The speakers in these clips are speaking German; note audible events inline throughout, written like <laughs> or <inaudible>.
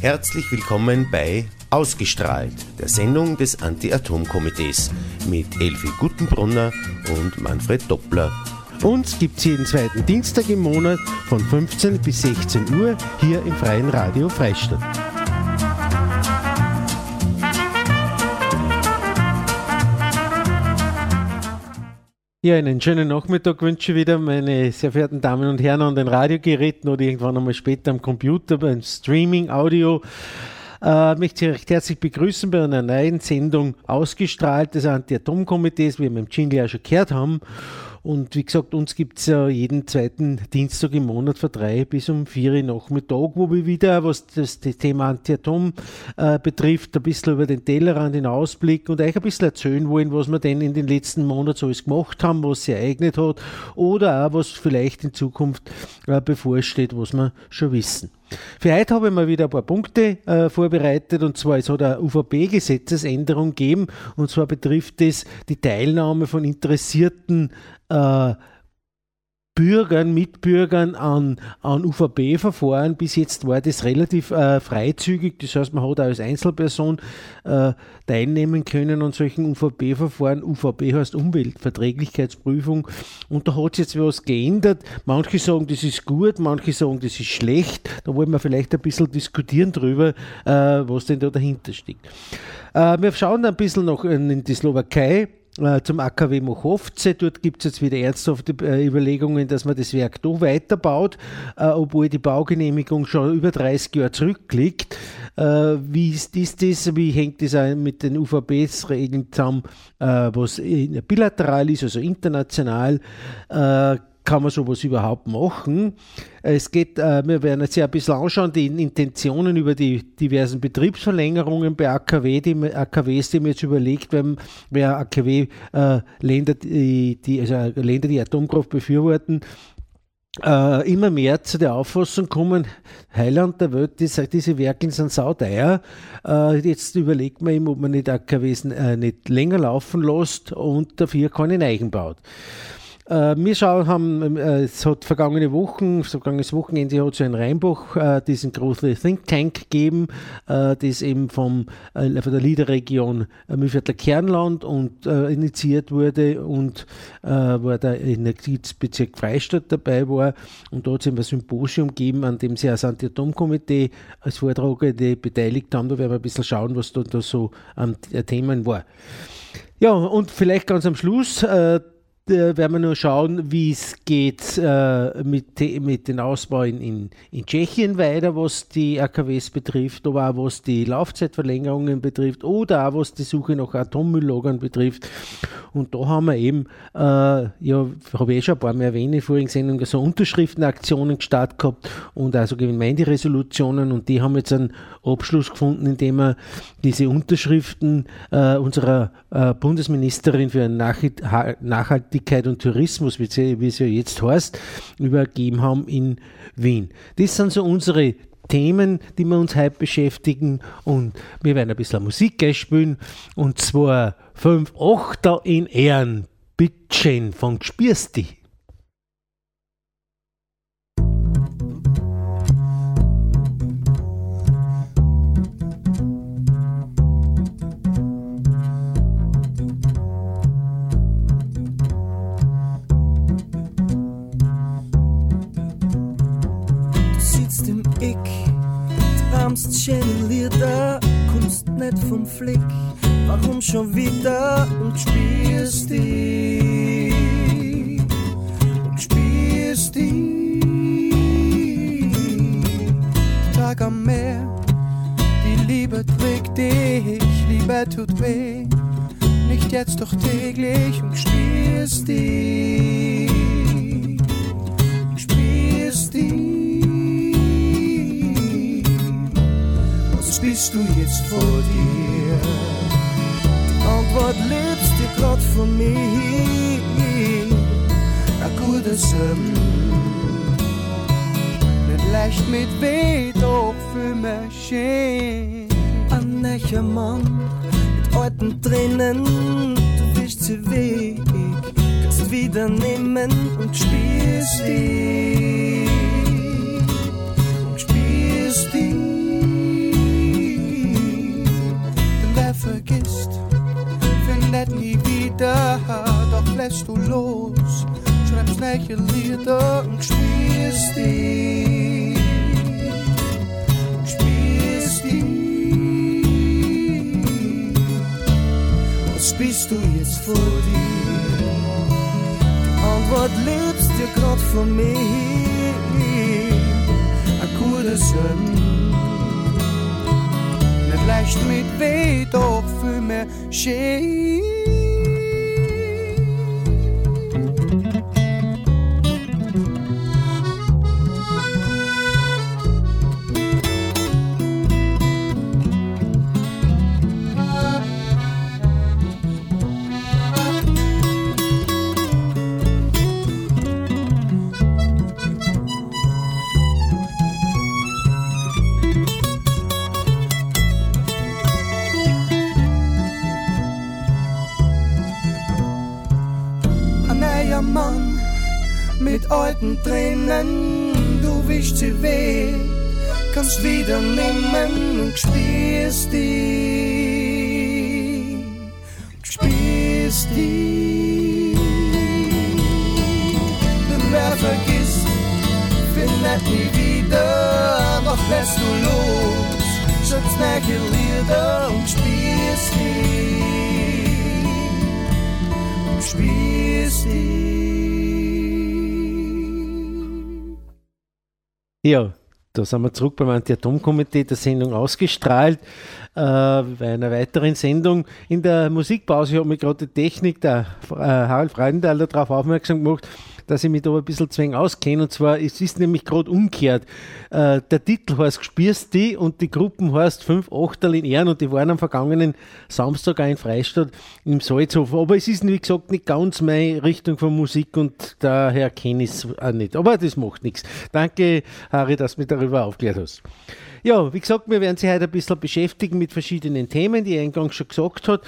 Herzlich willkommen bei Ausgestrahlt, der Sendung des Anti-Atom-Komitees mit Elfi Gutenbrunner und Manfred Doppler. Uns gibt es jeden zweiten Dienstag im Monat von 15 bis 16 Uhr hier im Freien Radio Freistadt. Ja, einen schönen Nachmittag wünsche ich wieder, meine sehr verehrten Damen und Herren an den Radiogeräten oder irgendwann einmal später am Computer beim Streaming, Audio. Äh, möchte Sie recht herzlich begrüßen bei einer neuen Sendung ausgestrahlt des Anti-Atom-Komitees, wie wir im Jingle ja schon gehört haben. Und wie gesagt, uns gibt es ja jeden zweiten Dienstag im Monat von drei bis um vier Uhr Nachmittag, wo wir wieder, was das, das Thema Anti-Atom äh, betrifft, ein bisschen über den Tellerrand hinausblicken und euch ein bisschen erzählen wollen, was wir denn in den letzten Monaten so alles gemacht haben, was sich ereignet hat oder auch was vielleicht in Zukunft äh, bevorsteht, was wir schon wissen. Für heute habe ich mal wieder ein paar Punkte äh, vorbereitet. Und zwar es hat eine UVP-Gesetzesänderung gegeben. Und zwar betrifft es die Teilnahme von interessierten äh, Bürgern, Mitbürgern an, an UVP-Verfahren. Bis jetzt war das relativ äh, freizügig. Das heißt, man hat auch als Einzelperson äh, teilnehmen können an solchen UVP-Verfahren. UVP heißt Umweltverträglichkeitsprüfung. Und da hat sich jetzt was geändert. Manche sagen, das ist gut, manche sagen, das ist schlecht. Da wollen wir vielleicht ein bisschen diskutieren drüber, äh, was denn da dahinter steckt. Äh, wir schauen ein bisschen noch in die Slowakei äh, zum AKW Mochovce. Dort gibt es jetzt wieder ernsthafte äh, Überlegungen, dass man das Werk doch weiterbaut, äh, obwohl die Baugenehmigung schon über 30 Jahre zurückliegt. Wie ist, ist das? Wie hängt das mit den UVBs-Regeln zusammen, was bilateral ist, also international? Kann man sowas überhaupt machen? Es geht, äh, wir werden jetzt ja ein bisschen anschauen, die Intentionen über die diversen Betriebsverlängerungen bei AKW, die AKWs, die mir jetzt überlegt, wenn wer AKW-Länder, äh, die, also Länder, die Atomkraft befürworten, äh, immer mehr zu der Auffassung kommen, Heiland der Welt, diese, diese Werke sind sauteuer. Äh, jetzt überlegt man ihm, ob man nicht AKWs äh, nicht länger laufen lässt und dafür keine Eichen baut. Äh, wir schauen, haben, äh, es hat vergangene Wochen, vergangenes Wochenende hat es in Rheinbach äh, diesen großen Think Tank gegeben, äh, das eben vom, äh, von der Liederregion äh, Mühlviertler Kernland und äh, initiiert wurde und war der Energiebezirk Freistadt dabei war. Und hat es eben ein Symposium gegeben, an dem sie das Anti-Atom-Komitee als Vortragende beteiligt haben. Da werden wir ein bisschen schauen, was da, da so an Themen war. Ja, und vielleicht ganz am Schluss, äh, äh, werden wir nur schauen, wie es geht äh, mit, mit den Ausbau in, in Tschechien weiter, was die AKWs betrifft, aber auch was die Laufzeitverlängerungen betrifft oder auch was die Suche nach Atommülllagern betrifft. Und da haben wir eben, äh, ja, habe ich eh schon ein paar Mal erwähnt in vorigen Sendungen, so Unterschriftenaktionen gestartet gehabt und also Gemeinderesolutionen und die haben jetzt einen Abschluss gefunden, indem wir diese Unterschriften äh, unserer äh, Bundesministerin für Nachhaltigkeit und Tourismus, wie es ja jetzt heißt, übergeben haben in Wien. Das sind so unsere Themen, die wir uns heute beschäftigen und wir werden ein bisschen Musik spielen und zwar 5 Achter in Ehren. Bitteschön von Gspürsti. Nicht vom Flick. Warum schon wieder und spielst die? Und spielst die? Tag am Meer, die Liebe trägt dich, Liebe tut weh. Nicht jetzt doch täglich und spielst die? Und spielst die? Bist du jetzt vor dir? Die Antwort lebst dir grad von mir. Ein gutes Leben. Nicht leicht mit weh, doch für mich schön. Ein necher Mann mit alten Tränen, du bist sie weg. Kannst wieder nehmen und. Und spielst dich. Wieder, doch lässt du los. Schreibst neue Lieder und spielst die. Spielst die. Was bist du jetzt vor dir? Die Antwort lebst dir grad von mir. Ein Sinn. Nicht leicht mit weh, doch für mich schön. Ja, da sind wir zurück beim Anti-Atom-Komitee der Sendung ausgestrahlt. Äh, bei einer weiteren Sendung in der Musikpause hat mich gerade die Technik, der äh, Harald Freudenthal, darauf aufmerksam gemacht, dass ich mich da ein bisschen zu wenig auskenne. Und zwar, es ist nämlich gerade umgekehrt. Äh, der Titel heißt Gspürst die und die Gruppen heißt Fünf Achtel in Ehren und die waren am vergangenen Samstag auch in Freistadt im Salzhof. Aber es ist, wie gesagt, nicht ganz meine Richtung von Musik und daher kenne ich es auch nicht. Aber das macht nichts. Danke, Harry, dass du mich darüber aufgeklärt hast. Ja, wie gesagt, wir werden sich heute ein bisschen beschäftigen mit verschiedenen Themen, die er eingangs schon gesagt hat.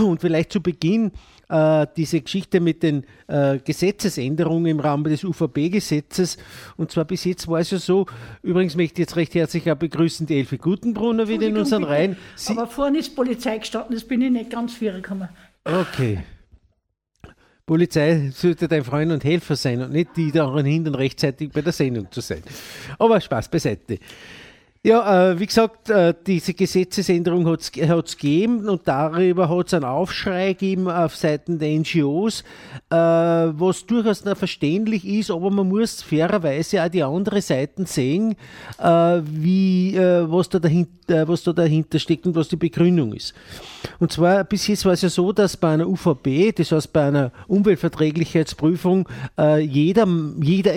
Und vielleicht zu Beginn äh, diese Geschichte mit den äh, Gesetzesänderungen im Rahmen des UVP-Gesetzes. Und zwar bis jetzt war es ja so, übrigens möchte ich jetzt recht herzlich auch begrüßen die Elfi Gutenbrunner wieder in unseren bitte. Reihen. Sie, Aber vorne ist Polizei gestanden, das bin ich nicht ganz gekommen. okay. Polizei sollte dein Freund und Helfer sein und nicht die daran hindern, rechtzeitig bei der Sendung zu sein. Aber Spaß beiseite. Ja, äh, wie gesagt, äh, diese Gesetzesänderung hat es gegeben und darüber hat es einen Aufschrei gegeben auf Seiten der NGOs, äh, was durchaus noch verständlich ist, aber man muss fairerweise auch die andere Seiten sehen, äh, wie, äh, was, da dahinter, was da dahinter steckt und was die Begründung ist. Und zwar bis jetzt war es ja so, dass bei einer UVP, das heißt bei einer Umweltverträglichkeitsprüfung, äh, jeder, jeder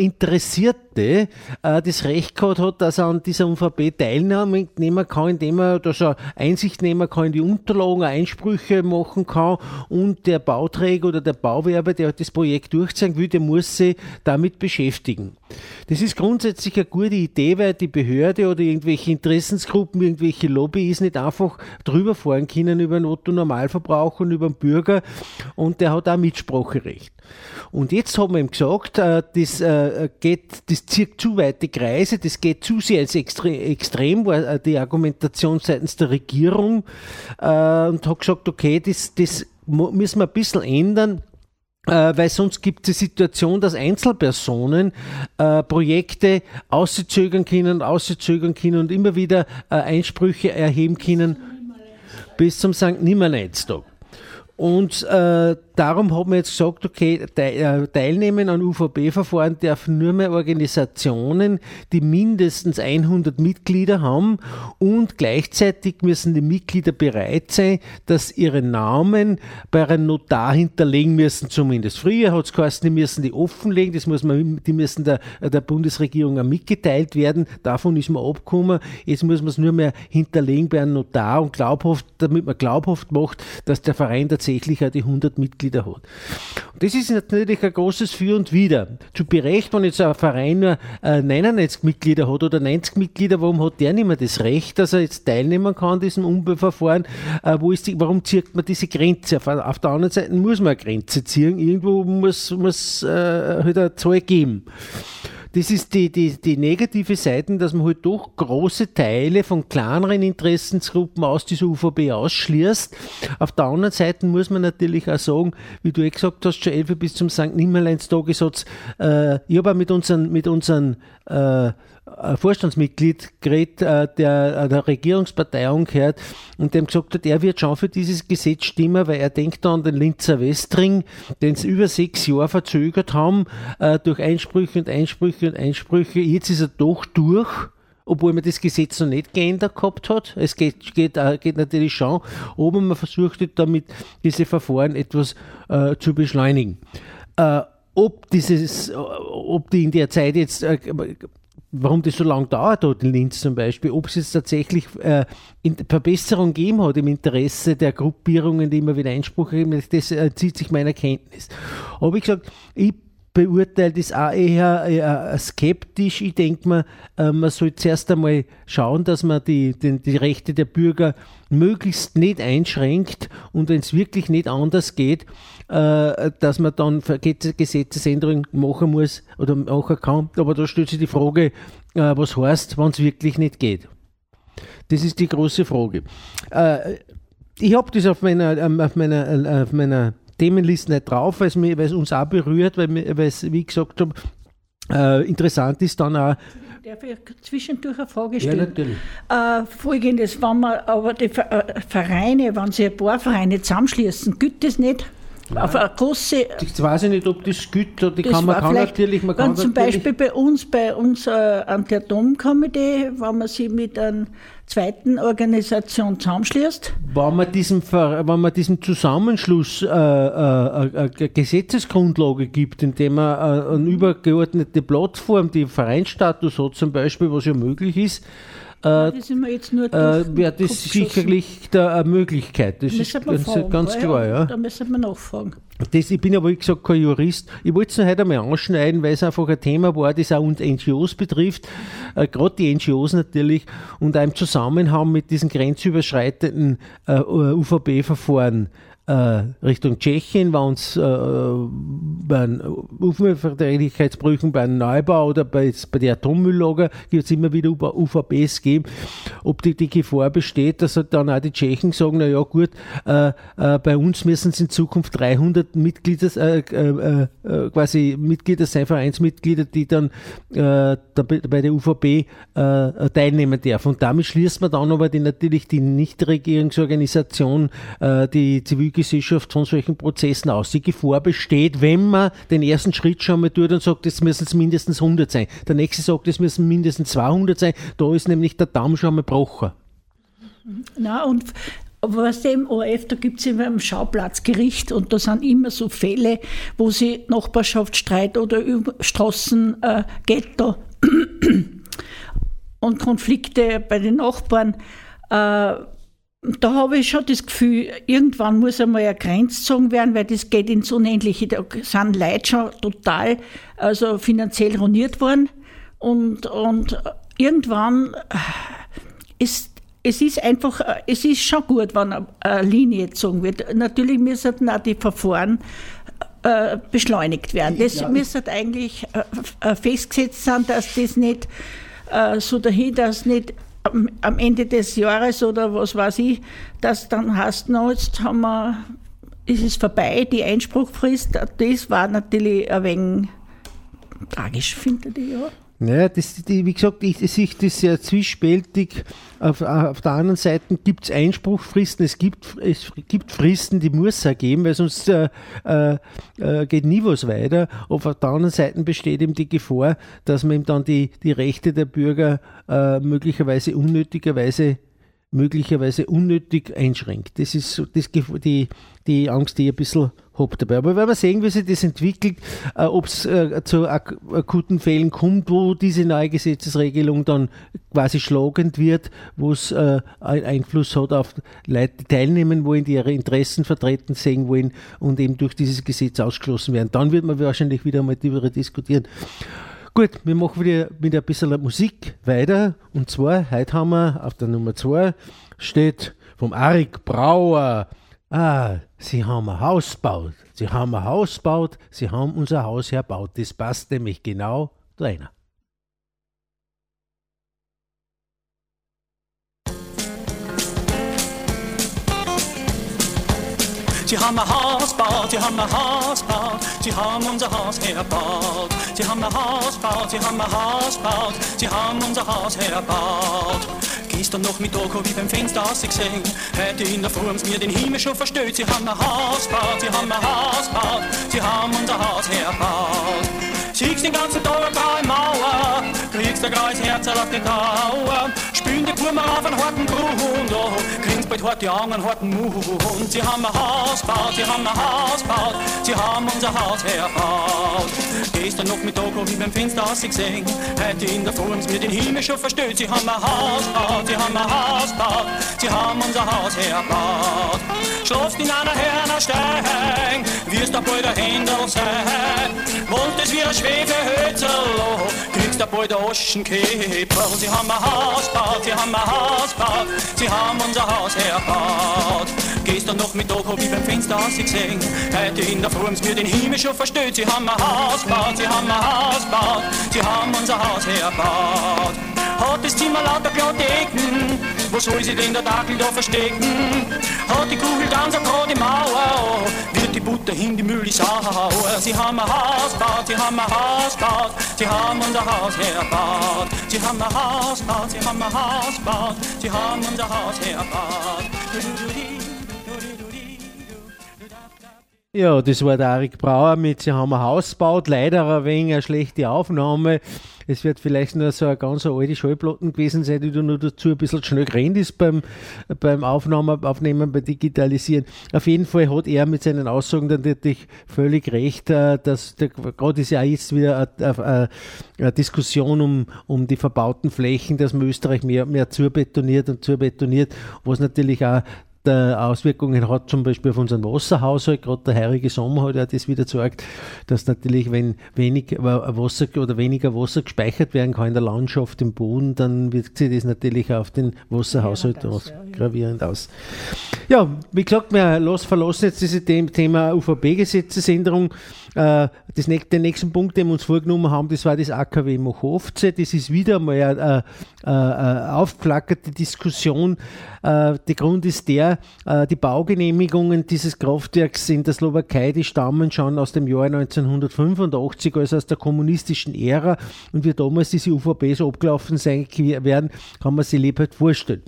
Interessierte äh, das Recht gehabt hat, dass er an dieser UVP teilnehmen kann, indem er, dass er Einsicht nehmen kann in die Unterlagen, Einsprüche machen kann und der Bauträger oder der Bauwerber, der das Projekt durchzeigen will, der muss sich damit beschäftigen. Das ist grundsätzlich eine gute Idee, weil die Behörde oder irgendwelche Interessensgruppen, irgendwelche Lobbys nicht einfach drüber fahren können über den Otto Normalverbraucher und über den Bürger und der hat auch Mitspracherecht. Und jetzt haben wir ihm gesagt, äh, das äh, geht, das zieht zu weite Kreise, das geht zu sehr ins Extre Extrem, war äh, die Argumentation seitens der Regierung und hat gesagt, okay, das, das müssen wir ein bisschen ändern. Weil sonst gibt es die Situation, dass Einzelpersonen äh, Projekte auszögern können, auszögern können und immer wieder äh, Einsprüche erheben können bis zum St. Nimmerleinstag. Und äh, darum haben wir jetzt gesagt, okay, te teilnehmen an UVP-Verfahren dürfen nur mehr Organisationen, die mindestens 100 Mitglieder haben und gleichzeitig müssen die Mitglieder bereit sein, dass ihre Namen bei einem Notar hinterlegen müssen zumindest. Früher hat es geheißen, die müssen die offenlegen, das muss man, die müssen der, der Bundesregierung auch mitgeteilt werden, davon ist man abgekommen, jetzt muss man es nur mehr hinterlegen bei einem Notar und glaubhaft, damit man glaubhaft macht, dass der Verein tatsächlich auch die 100 Mitglieder Hat. Und das ist natürlich ein großes Für und Wider. Zu Berecht, wenn jetzt ein Verein nur 99 äh, Mitglieder hat oder 90 Mitglieder, warum hat der nicht mehr das Recht, dass er jetzt teilnehmen kann an diesem Umbauverfahren? Äh, wo ist die, warum zieht man diese Grenze? Auf, auf, der anderen Seite muss man eine Grenze ziehen. Irgendwo muss es äh, halt eine Zahl geben. Das ist die, die, die negative Seite, dass man halt doch große Teile von kleineren Interessensgruppen aus dieser UVB ausschließt. Auf der anderen Seite muss man natürlich auch sagen, wie du eh gesagt hast, schon elf bis zum St. Nimmerleins-Tagesatz, äh, ich habe mit unseren, mit unseren äh, Vorstandsmitglied geredet, äh, der, äh, der Regierungspartei angehört und dem gesagt hat, er wird schon für dieses Gesetz stimmen, weil er denkt an den Linzer Westring, den sie über sechs Jahre verzögert haben, äh, durch Einsprüche und Einsprüche und Einsprüche. Jetzt ist er doch durch obwohl man das Gesetz noch nicht geändert gehabt hat. Es geht, geht, geht natürlich schon, aber man versucht damit diese Verfahren etwas äh, zu beschleunigen. Äh, ob dieses, ob die in der Zeit jetzt äh, warum das so lange dauert dort in Linz zum Beispiel, ob es jetzt tatsächlich äh, Verbesserung gegeben hat im Interesse der Gruppierungen, die immer wieder Einspruch haben, das äh, zieht sich meiner Kenntnis. Aber ich gesagt, ich beurteile das auch eher äh, skeptisch. Ich denke mir, äh, man soll zuerst einmal schauen, dass man die, die, die Rechte der Bürger möglichst nicht einschränkt und wenn es wirklich nicht anders geht, äh, dass man dann Gesetzesänderungen machen muss oder machen kann. Aber da stellt sich die Frage, äh, was heißt, wenn es wirklich nicht geht. Das ist die große Frage. Äh, ich habe das auf meiner, ähm, auf meiner, auf meiner Themenliste nicht drauf, weil es uns auch berührt, weil es, wie ich gesagt habe, äh, interessant ist dann auch, Darf ich zwischendurch eine Frage stellen? Ja, natürlich. Äh, Folgendes, wenn man aber die Vereine, wenn sie ein paar Vereine zusammenschließen, gilt das nicht? Auf eine große. Ich weiß nicht, ob das gilt. Die kann man kann natürlich. Man kann zum Beispiel bei uns, bei uns äh, Anti-Atom-Komitee, wenn man sich mit einer zweiten Organisation zusammenschließt. Wenn man diesem, wenn man diesem Zusammenschluss äh, äh, eine Gesetzesgrundlage gibt, indem man äh, eine übergeordnete Plattform, die Vereinsstatus hat zum Beispiel, was ja möglich ist, äh, das äh, wäre das sicherlich da eine Möglichkeit. Das ist ganz, fragen, ganz klar. Ja. Da müssen wir nachfragen. Das, ich bin aber, wie gesagt, kein Jurist. Ich wollte es noch heute einmal anschneiden, weil es einfach ein Thema war, das auch uns NGOs betrifft, äh, gerade die NGOs natürlich, und auch im Zusammenhang mit diesen grenzüberschreitenden äh, UVB-Verfahren äh, Richtung Tschechien, wenn es äh, bei Umweltverträglichkeitsprüfen bei einem Neubau oder bei, bei der Atommülllager gibt es immer wieder UVBs geben, ob die, die Gefahr besteht, dass halt dann auch die Tschechen sagen, na ja gut, äh, äh, bei uns müssen es in Zukunft 300 Mitglieder, äh, äh, äh, quasi Mitglieder sein, Vereinsmitglieder, die dann da, bei der UVB teilnehmen dürfen. Und damit schließt man dann aber die, natürlich die Nichtregierungsorganisation, die Zivil Zivilgesellschaft von solchen Prozessen aus. Die Gefahr besteht, wenn man den ersten Schritt schon mal tut und sagt, es müssen es mindestens 100 sein. Der nächste sagt, es müssen mindestens 200 sein. Da ist nämlich der Damm schon mal gebrochen. Na, und was dem ORF, da gibt es immer ein Schauplatzgericht und da sind immer so Fälle, wo sie Nachbarschaftsstreit oder Straßenghetto äh, <clears throat> und Konflikte bei den Nachbarn äh, da habe ich schon das Gefühl, irgendwann muss einmal eine Grenze gezogen werden, weil das geht ins Unendliche. Da sind Leute schon total also finanziell ruiniert worden. Und, und irgendwann äh, ist es ist einfach, äh, es ist schon gut, wenn eine Linie gezogen wird. Natürlich müssen auch die Verfahren äh, beschleunigt werden. Das ja. müsste eigentlich festgesetzt sein, dass das nicht so dahin, dass nicht am, am Ende des Jahres oder was weiß ich, dass dann hast noch, jetzt haben wir, ist es vorbei, die Einspruchfrist, das war natürlich ein wenig tragisch, findet ihr ja. Naja, das, die, wie gesagt, ich sehe das sehr zwiespältig. Auf, auf der anderen Seite gibt es Einspruchfristen, es gibt, es gibt Fristen, die muss es geben, weil sonst äh, äh, äh, geht nie was weiter. Auf der anderen Seite besteht eben die Gefahr, dass man eben dann die, die Rechte der Bürger äh, möglicherweise unnötigerweise möglicherweise unnötig einschränkt. Das ist das, die, die Angst, die ich ein bisschen habe dabei. Aber wir sehen, wie sich das entwickelt, äh, ob es äh, zu ak akuten Fällen kommt, wo diese neue Gesetzesregelung dann quasi schlagend wird, wo es äh, Einfluss hat auf Leute, die teilnehmen wollen, die ihre Interessen vertreten sehen wollen und eben durch dieses Gesetz ausgeschlossen werden. Dann wird man wahrscheinlich wieder einmal darüber diskutieren. Gut, wir machen wieder mit ein bisschen Musik weiter. Und zwar, heute haben wir auf der Nummer 2 steht vom Arik Brauer. Ah, Sie haben ein Haus gebaut. Sie haben ein Haus gebaut. Sie haben unser Haus herbaut. Das passt nämlich genau da. Sie haben ein Haus gebaut, sie haben ein Haus gebaut, sie haben unser Haus herbaut. Sie haben ein Haus gebaut, sie haben ein Haus gebaut, sie haben unser Haus herbaut. Gestern noch mit Doku wie beim Fenster ausgesehen, heute in der Früh mir den Himmel schon versteht. Sie haben ein Haus gebaut, sie haben ein Haus gebaut, sie haben unser Haus herbaut. Siehst den ganzen Tag eine graue Mauer, kriegst ein graues Herz auf die Dauer. Die Burma auf einen harten Grund, oh, kriegst bald harte Augen, einen harten Mund. Sie haben ein Haus gebaut, sie haben ein Haus gebaut, sie haben unser Haus herbaut. Gestern noch mit Doku wie beim Fenster ausgesehen, heute in der Früh mir den Himmel schon versteht. Sie haben ein Haus gebaut, sie haben ein Haus gebaut, sie haben unser Haus herbaut. Schlafst in einer Hernerstein, wirst ein bald ein Händel sein. Wohnst es wie ein Schwefehölzer, ein bald ein Oschenkäfer. Sie haben ein Haus gebaut, sie haben ein Haus gebaut, sie haben unser Haus herbaut. Gestern noch mit Doku wie beim Fenster ausgesehen, heute in der Früh mir den Himmel schon versteht. Sie haben ein Haus gebaut, sie haben ein Haus gebaut, sie haben unser Haus herbaut. Hat das Zimmer lauter Bibliotheken, wo soll sie denn der Dackel da verstecken? Hat die Kugel ganz eine gerade Mauer, oh, die Butter hin die Mühle sauer. Sie haben ein Haus gebaut, sie haben ein Haus gebaut, sie haben unser Haus herbaut. Sie haben ein Haus gebaut, sie haben ein Haus gebaut, sie haben unser Haus herbaut. Ja, das war der Arik Brauer mit Sie haben ein Haus gebaut, leider ein wenig eine schlechte Aufnahme. Es wird vielleicht nur so eine ganz alte Schallplatten gewesen sein, die du nur dazu ein bisschen schnell gerannt ist beim, beim Aufnahme, Aufnehmen, beim Digitalisieren. Auf jeden Fall hat er mit seinen Aussagen dann natürlich völlig recht, äh, dass gerade ist ja jetzt wieder eine, eine, eine, Diskussion um, um die verbauten Flächen, dass man Österreich mehr, mehr zubetoniert und zubetoniert, was natürlich auch Auswirkungen hat, zum Beispiel auf unseren Wasserhaushalt. Gerade der heurige Sommer hat ja das wieder gezeigt, dass natürlich, wenn wenig Wasser oder weniger Wasser gespeichert werden kann in der Landschaft, im Boden, dann wirkt sich das natürlich auf den Wasserhaushalt ja, aus, ja, gravierend aus. Ja, wie gesagt, wir verlassen jetzt dieses Thema UVP-Gesetzesänderung. Äh, das, den nächsten Punkt, den wir uns vorgenommen haben, das war das AKW Mochovce. Das ist wieder mal eine, eine, eine aufgeflackerte Diskussion. Äh, der Grund ist der, äh, die Baugenehmigungen dieses Kraftwerks in der Slowakei, die stammen schon aus dem Jahr 1985, also aus der kommunistischen Ära. Und wie damals diese UVPs abgelaufen sein werden, kann man sich lebhaft vorstellen.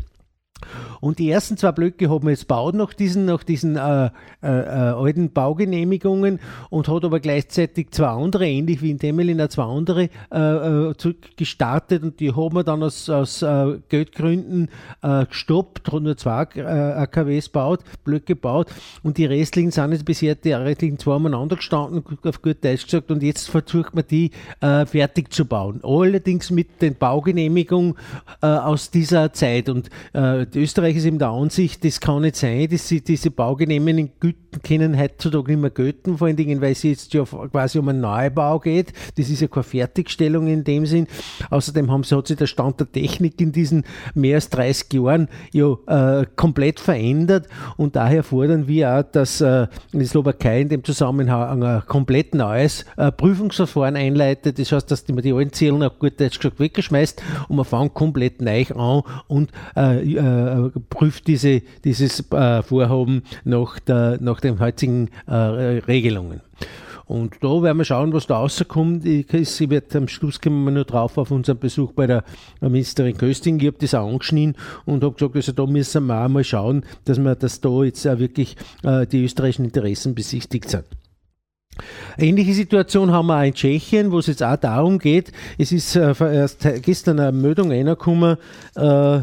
Und die ersten zwei Blöcke haben jetzt baut nach diesen, nach diesen äh, äh, äh, alten Baugenehmigungen und hat aber gleichzeitig zwei andere, ähnlich wie in Temelin, zwei andere äh, äh gestartet und die haben wir dann aus, aus äh, Geldgründen gestoppt, nur zwei AKWs baut, Blöcke gebaut und die restlichen sind jetzt bisher die restlichen zwei umeinander gestanden, auf gut Deutsch gesagt, und jetzt versucht man die fertig zu bauen. Allerdings mit den Baugenehmigungen aus dieser Zeit und Österreich ist eben der Ansicht, das kann nicht sein, dass sie diese Baugenehmigungen können heutzutage nicht mehr gelten, vor allen Dingen, weil es jetzt ja quasi um einen Neubau geht. Das ist ja keine Fertigstellung in dem Sinn. Außerdem haben sie, hat sich der Stand der Technik in diesen mehr als 30 Jahren ja äh, komplett verändert und daher fordern wir auch, dass äh, die Slowakei in dem Zusammenhang ein komplett neues äh, Prüfungsverfahren einleitet. Das heißt, dass man die alten Zählen auf gut gesagt weggeschmeißt und man fängt komplett neu an und äh, äh, prüft diese, dieses äh, Vorhaben nach, der, nach den heutigen äh, Regelungen. Und da werden wir schauen, was da rauskommt. Ich, ich werde am Schluss kommen wir nur drauf auf unseren Besuch bei der Ministerin Kösting. Ich habe das auch angeschnitten und habe gesagt, also da müssen wir auch mal schauen, dass wir, dass da jetzt auch wirklich äh, die österreichischen Interessen besichtigt sind. Ähnliche Situation haben wir auch in Tschechien, wo es jetzt auch darum geht. Es ist äh, erst gestern eine Meldung reingekommen äh,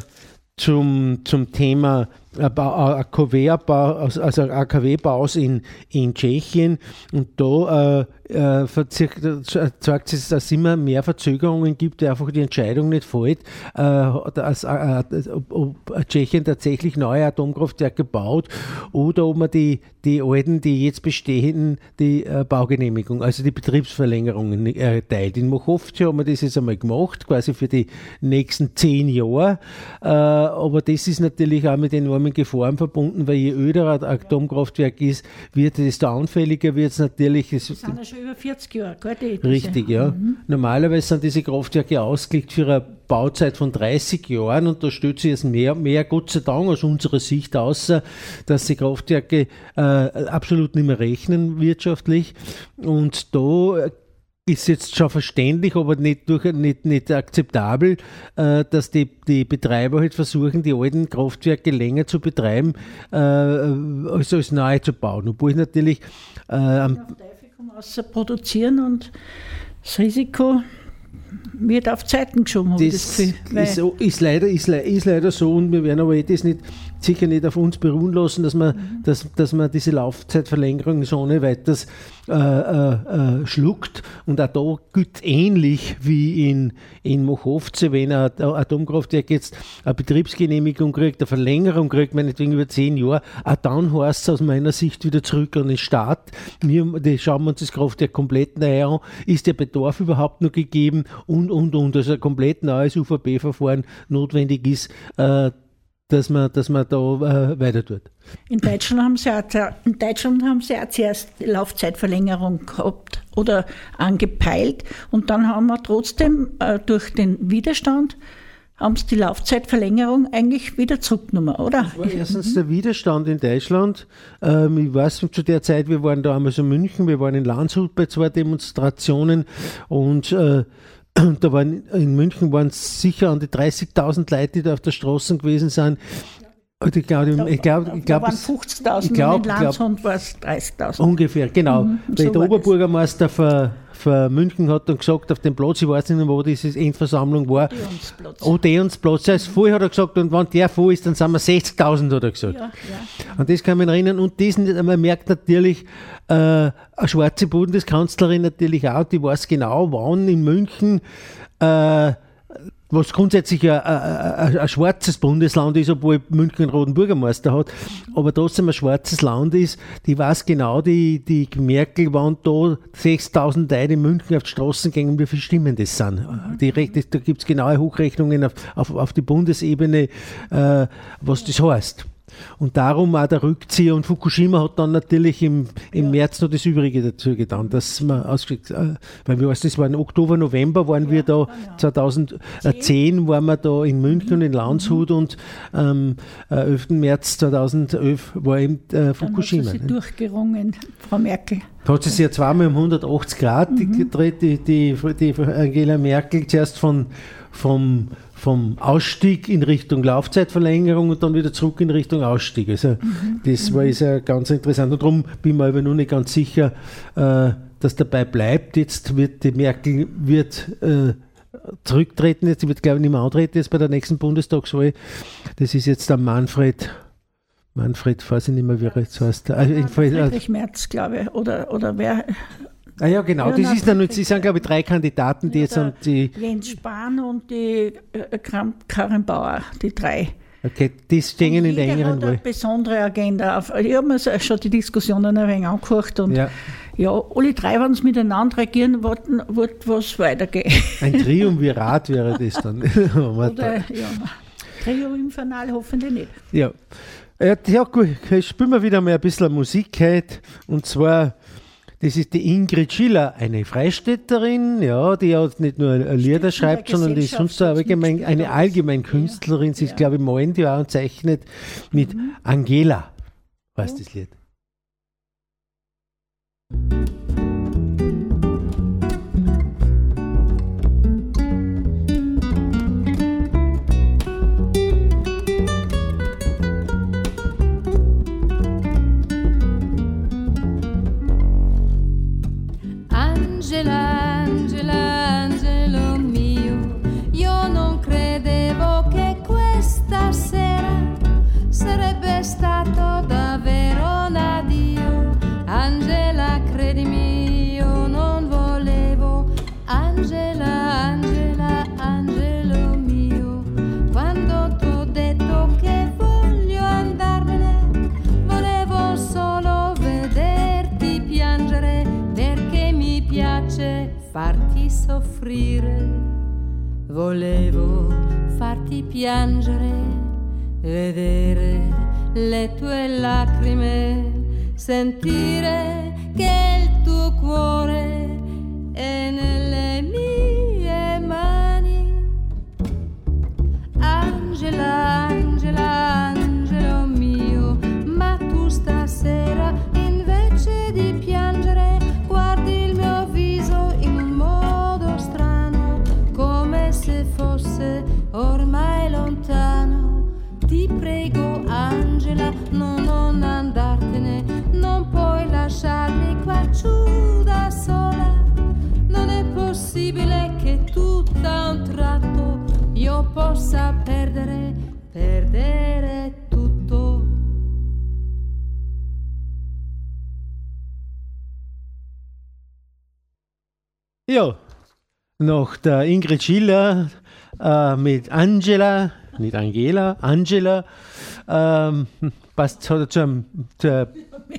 zum, zum Thema AKW-Baus also, in, in Tschechien und da äh, äh, zeigt es, dass es immer mehr Verzögerungen gibt, die einfach die Entscheidung nicht fällt, äh, dass, äh, ob, Tschechien tatsächlich neue Atomkraftwerke baut oder ob man die, die alten, die jetzt bestehenden, die äh, Baugenehmigung, also die Betriebsverlängerungen erteilt. In Mochovce haben wir das jetzt einmal gemacht, quasi für die nächsten zehn Jahre, äh, aber das ist natürlich auch mit enormen enormen Gefahren verbunden, weil je öder ein Atomkraftwerk ist, wird desto anfälliger wird es natürlich. Das sind ja schon über 40 Jahre, gell, die, Richtig, ja. Mhm. Normalerweise sind diese Kraftwerke ausgelegt für eine Bauzeit von 30 Jahren und da stellt sich jetzt mehr, mehr Gott sei Dank aus unserer Sicht außer, dass die Kraftwerke äh, absolut nicht mehr rechnen wirtschaftlich und da ist jetzt schon verständlich, aber nicht, durch, nicht, nicht akzeptabel, äh, dass die, die Betreiber halt versuchen, die alten Kraftwerke länger zu betreiben, äh, als, als neue zu bauen. Obwohl ich natürlich. Äh, am produzieren und das Risiko wird auf Zeiten geschoben. Das, das ist, ist, leider, ist, ist, leider so und wir werden aber eh das nicht sicher nicht auf uns beruhen lassen, dass man, mhm. dass, dass man diese Laufzeitverlängerung so ohne weiteres äh, äh, äh, schluckt. Und auch da gilt ähnlich wie in, in Mochovce, wenn ein Atomkraftwerk jetzt eine Betriebsgenehmigung kriegt, eine Verlängerung kriegt, meinetwegen über zehn Jahre, auch dann heißt es aus meiner Sicht wieder zurück an den Staat. Wir die schauen wir uns das Kraftwerk komplett neu an. Ist der Bedarf überhaupt noch gegeben? Und, und, und. Also ein komplett neues UVP-Verfahren notwendig ist, äh, dass man, dass man da äh, weiter tut. In Deutschland haben sie auch, in Deutschland haben sie auch zuerst die Laufzeitverlängerung gehabt oder angepeilt und dann haben wir trotzdem äh, durch den Widerstand haben sie die Laufzeitverlängerung eigentlich wieder zurückgenommen, oder? Das war erstens der Widerstand in Deutschland. Ähm, ich weiß zu der Zeit, wir waren da einmal so in München, wir waren in Landshut bei zwei Demonstrationen und äh, <clears throat> da waren in München waren es sicher an die 30.000 Leute, die da auf der Straße gewesen sind. Und ich glaube, ich glaube, ich glaube, waren 50.000 glaub, in Landshut war es 30.000. Ungefähr, genau. Mhm, so der Oberbürgermeister von, von München hat dann gesagt, auf dem Platz, ich weiß nicht mehr, wo diese Endversammlung war. Odeonsplatz. Odeonsplatz. Also vorher hat er gesagt, und wenn der vor ist, dann sind wir 60.000, hat er gesagt. Ja, ja. Und das kann man erinnern. Und diesen, man merkt natürlich, äh, eine schwarze Bundeskanzlerin natürlich auch, die weiß genau, wann in München äh, was grundsätzlich ein, ein, ein, schwarzes Bundesland ist, obwohl München einen roten Bürgermeister hat, aber trotzdem ein schwarzes Land ist, die weiß genau, die, die Merkel, wann da 6000 Leute in München auf die Straßen gehen, wie viele Stimmen das sind. Die, da gibt es genaue Hochrechnungen auf, auf, auf die Bundesebene, äh, was das heißt. Und darum auch der Rückzieher. Und Fukushima hat dann natürlich im, im ja. März noch das Übrige dazu getan, dass man ausgekriegt, äh, weil wir das war im Oktober, November waren ja, wir da, ja. 2010 waren wir da in München und in Landshut mhm. und am ähm, 11. März 2011 war eben äh, Fukushima. Dann hat sie ne? durchgerungen, Frau Merkel. Da hat sie sich ja zweimal um 180 Grad mhm. gedreht, die, die, die Angela Merkel, zuerst von, vom vom Ausstieg in Richtung Laufzeitverlängerung und dann wieder zurück in Richtung Ausstieg. Also mhm. das war ist ja ganz interessant. Und darum bin ich mir aber nur nicht ganz sicher, äh, dass dabei bleibt. Jetzt wird die Merkel wird äh, zurücktreten, jetzt wird glaube ich nicht mehr antreten jetzt bei der nächsten Bundestagswahl. Das ist jetzt der Manfred Manfred, weiß ich nicht mehr, wie er jetzt heißt. Also, Friedrich Merz, glaube ich, oder, oder wer Ah ja, genau. Das ist dann, Sie sind, glaube ich, drei Kandidaten, die jetzt und die. Jens Spahn und die äh, Karin Bauer, die drei. Okay, die stehen in der engeren Wahl. eine besondere Agenda. Auf, ich habe mir schon die Diskussionen ein wenig angehört und ja, ja alle drei, wenn sie miteinander regieren, wollten, wird was weitergehen. Ein <laughs> Triumvirat wäre das dann. <laughs> Oder, ja, Triumphal hoffentlich nicht. Ja. Ja, gut, spielen wir wieder mal ein bisschen Musik heute. Und zwar das ist die Ingrid Schiller, eine Freistädterin, ja, die ja nicht nur Lieder schreibt, sondern die ist sonst allgemein, eine Allgemeinkünstlerin. Sie ist, ja. glaube ich, malend ja und zeichnet mit mhm. Angela, heißt ja. das Lied. Piangere, vedere le tue lacrime, sentire nach der Ingrid Schiller äh, mit Angela, nicht Angela, Angela, ähm, passt, hat er zur,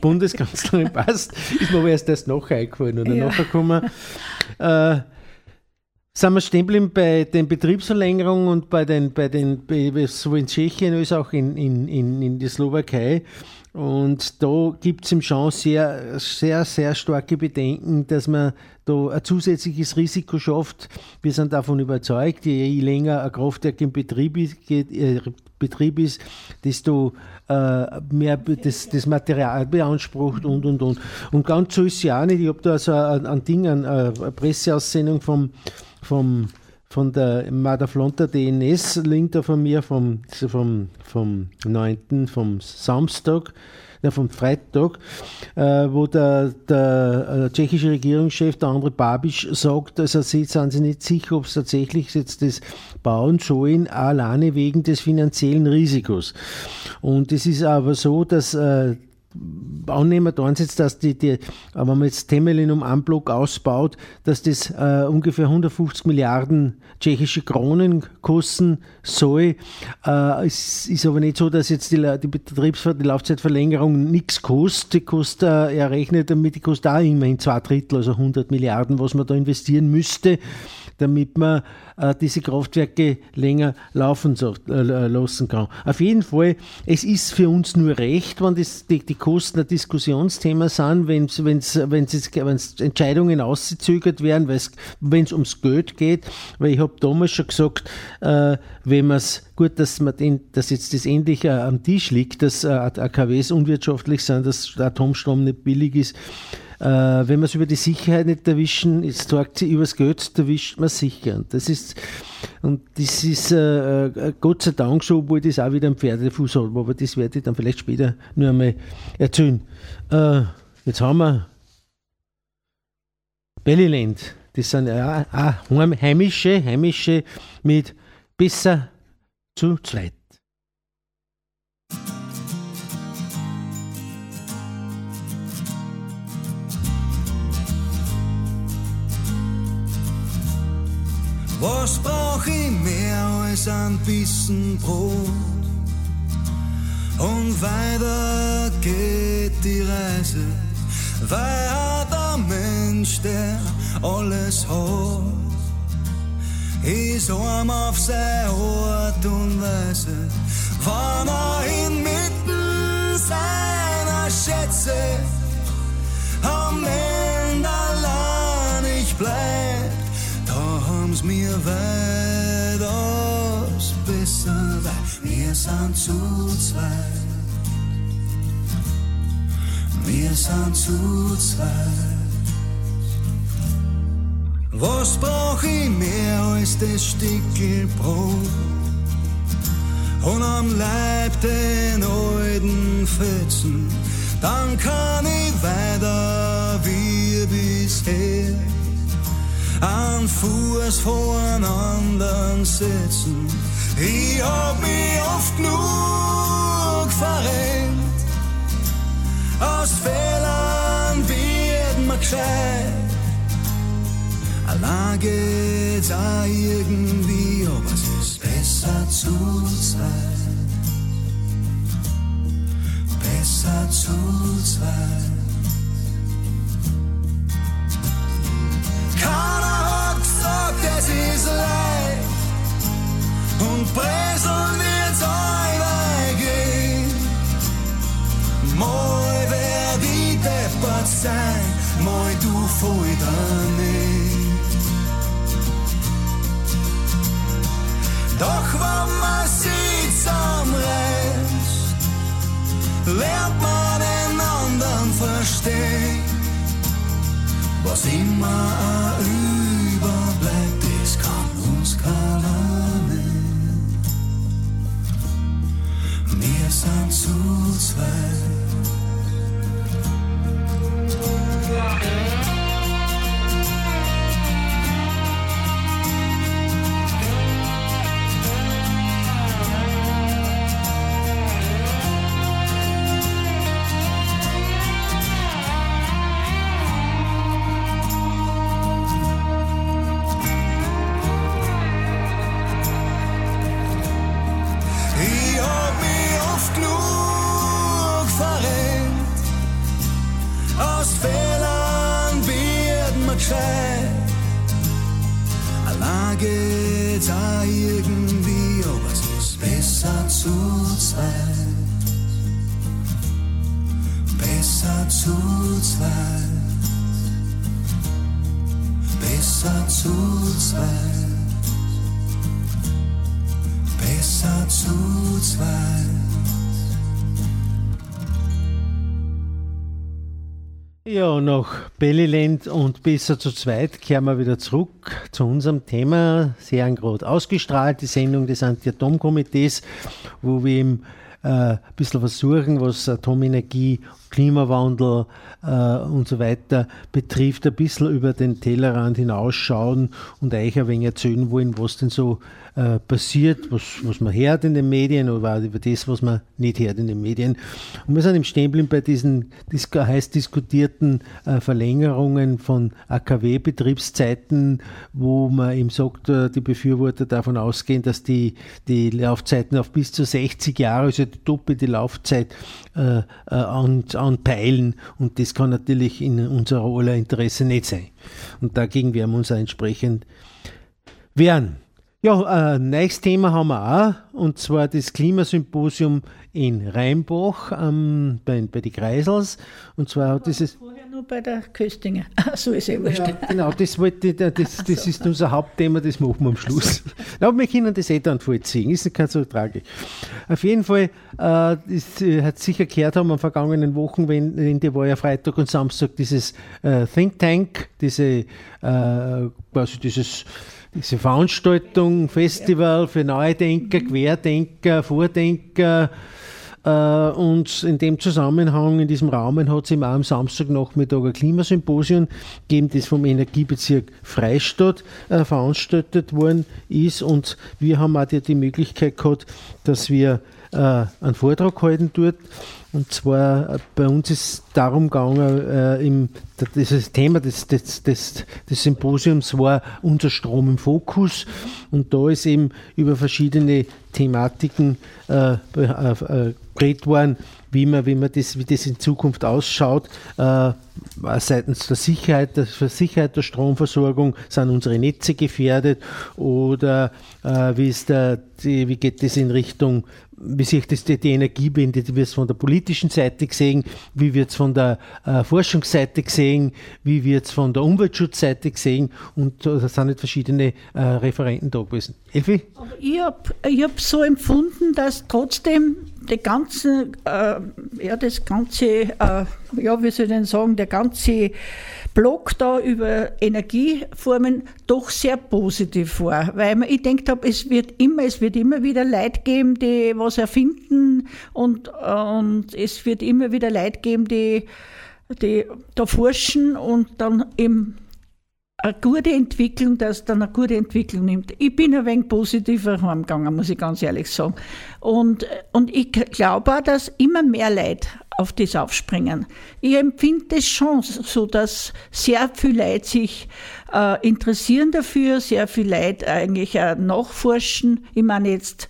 Bundeskanzlerin <laughs> passt, ist mir aber erst das nachher eingefallen oder Ja. nachher gekommen. Äh, sind wir stehen geblieben bei den Betriebsverlängerungen und bei den, bei den bei, so in Tschechien als auch in, in, in, in der Slowakei. Und da gibt es im schon sehr, sehr, sehr starke Bedenken, dass man da ein zusätzliches Risiko schafft. Wir sind davon überzeugt, je länger ein Kraftwerk im Betrieb ist, geht, äh, Betrieb ist desto äh, mehr das, das Material beansprucht und und und. Und ganz so ist ja auch nicht. Ich habe da so ein, ein Ding, ein, eine Presseaussendung vom, vom, von der Madaflonta DNS, Link da von mir vom, vom, vom 9., vom Samstag, ja, vom Freitag, äh, wo der, der äh, tschechische Regierungschef, der andere Babisch, sagt, also sie sind sich nicht sicher, ob es tatsächlich jetzt das bauen sollen, alleine wegen des finanziellen Risikos. Und es ist aber so, dass äh, annehmen da jetzt, dass die, die, wenn man jetzt Temelin um einen Block ausbaut, dass das äh, ungefähr 150 Milliarden tschechische Kronen kosten soll. Äh, es ist aber nicht so, dass jetzt die, die Betriebsver die Laufzeitverlängerung nichts kostet. Die kostet, äh, er rechnet damit, die kostet auch immerhin zwei Drittel, also 100 Milliarden, was man da investieren müsste damit man äh, diese Kraftwerke länger laufen so, äh, lassen kann. Auf jeden Fall, es ist für uns nur recht, wenn das, die, die Kosten ein Diskussionsthema sind, wenn es Entscheidungen ausgezögert werden, wenn es ums Geld geht, weil ich habe damals schon gesagt, äh, wenn man es gut, dass man den, dass jetzt das endlich äh, am Tisch liegt, dass äh, AKWs unwirtschaftlich sind, dass Atomstrom nicht billig ist, äh, wenn man es über die Sicherheit nicht erwischen, jetzt sagt sie, übers Geld erwischt man sicher. Und das ist, und das ist äh, äh, Gott sei Dank so, obwohl das auch wieder am Pferdefuß hat, aber das werde ich dann vielleicht später nur einmal erzählen. Äh, jetzt haben wir Bellyland. Das sind ja auch heim- heimische, heimische mit besser zu zweit. Was brauch ich mehr als ein Bissen Brot? Und weiter geht die Reise, weil er der Mensch, der alles hat, ist arm auf seine Art und Weise, wann er inmitten seiner Schätze am Ende allein ich bleib, haben's mir weitaus besser, weil wir sind zu zweit. Wir sind zu zweit. Was brauch ich mehr als das Stückel Brot? Und am Leib den alten Fetzen, dann kann ich weiter wie bisher. An Fuß voreinander setzen. Ich hab mich oft genug verrennt. Aus Fehlern wird man gescheit. Allein geht's auch irgendwie, aber es ist besser zu zweit. Besser zu zweit. Keiner hat gesagt, es ist leicht. Und Bresel wird's einmal gehen. Mal werd ich deppert sein, mal du voll daneben. Doch wenn man sie zusammenreißt, lernt man den anderen verstehen. Was immer überbleibt, das kann uns keiner nehmen. Wir sind zu zweit. Nach Bellyland und Besser zu zweit kehren wir wieder zurück zu unserem Thema. Seriengrad ausgestrahlt, die Sendung des Anti-Atom-Komitees, wo wir eben äh, ein bisschen versuchen, was Atomenergie, Klimawandel äh, und so weiter betrifft, ein bisschen über den Tellerrand hinausschauen und euch ein wenig erzählen wollen, was denn so äh, passiert, was, was man hört in den Medien oder über das, was man nicht hört in den Medien. Und wir sind im Stempeln bei diesen heiß diskutierten äh, Verlängerungen von AKW-Betriebszeiten, wo man eben sagt, äh, die Befürworter davon ausgehen, dass die, die Laufzeiten auf bis zu 60 Jahre, also die doppelte Laufzeit, äh, äh, an, anpeilen. Und das kann natürlich in unserer aller Interesse nicht sein. Und dagegen werden wir uns auch entsprechend wehren. Ja, ein neues Thema haben wir auch, und zwar das Klimasymposium in Rheinbach ähm, bei, bei den Kreisels. Und zwar hat dieses. Vorher nur bei der Köstinger. <laughs> so ist eh wurscht. Ja, genau, das, wollte, das, das <laughs> ist unser Hauptthema, das machen wir am Schluss. <laughs> Aber wir können das eh dann vollziehen, ist nicht ganz so tragisch. Auf jeden Fall, äh, das äh, hat sicher gehört haben am vergangenen Wochenende, war ja Freitag und Samstag dieses äh, Think Tank, diese, äh, quasi dieses diese Veranstaltung, Festival für Neudenker, Querdenker, Vordenker, und in dem Zusammenhang, in diesem Rahmen, hat es eben auch am Samstagnachmittag ein Klimasymposium gegeben, das vom Energiebezirk Freistadt äh, veranstaltet worden ist. Und wir haben auch die, Möglichkeit gehabt, dass wir äh, einen Vortrag halten dort. Und zwar äh, bei uns ist darum gegangen, äh, im, dieses Thema des, des, des, des Symposiums war unser Strom im Fokus. Und da ist eben über verschiedene Thematiken äh, äh, äh, geredet worden, wie man, wie man das, wie das in Zukunft ausschaut. Äh, seitens der Sicherheit, der Sicherheit der Stromversorgung sind unsere Netze gefährdet oder äh, wie, ist der, die, wie geht das in Richtung, wie sich das die, die Energiewende, wie wird es von der politischen Seite gesehen, wie wird es von der äh, Forschungsseite gesehen, wie wird es von der Umweltschutzseite gesehen und da sind nicht verschiedene äh, Referenten da gewesen. Elfi? Ich habe ich hab so empfunden, dass trotzdem die ganze, äh, ja, das ganze, äh, ja, wie soll ich denn sagen, der ganze Block da über Energieformen doch sehr positiv war. Weil ich denkt habe, es wird immer, es wird immer wieder Leute geben, die was erfinden und, und es wird immer wieder Leute geben, die, die da forschen und dann eben eine gute Entwicklung, dass dann eine gute Entwicklung nimmt. Ich bin ein wenig positiver heimgegangen, muss ich ganz ehrlich sagen. Und, und ich glaube auch, dass immer mehr Leute auf das aufspringen. Ich empfinde es schon so, dass sehr viele Leute sich äh, interessieren dafür, sehr viele Leute eigentlich auch nachforschen. Ich meine jetzt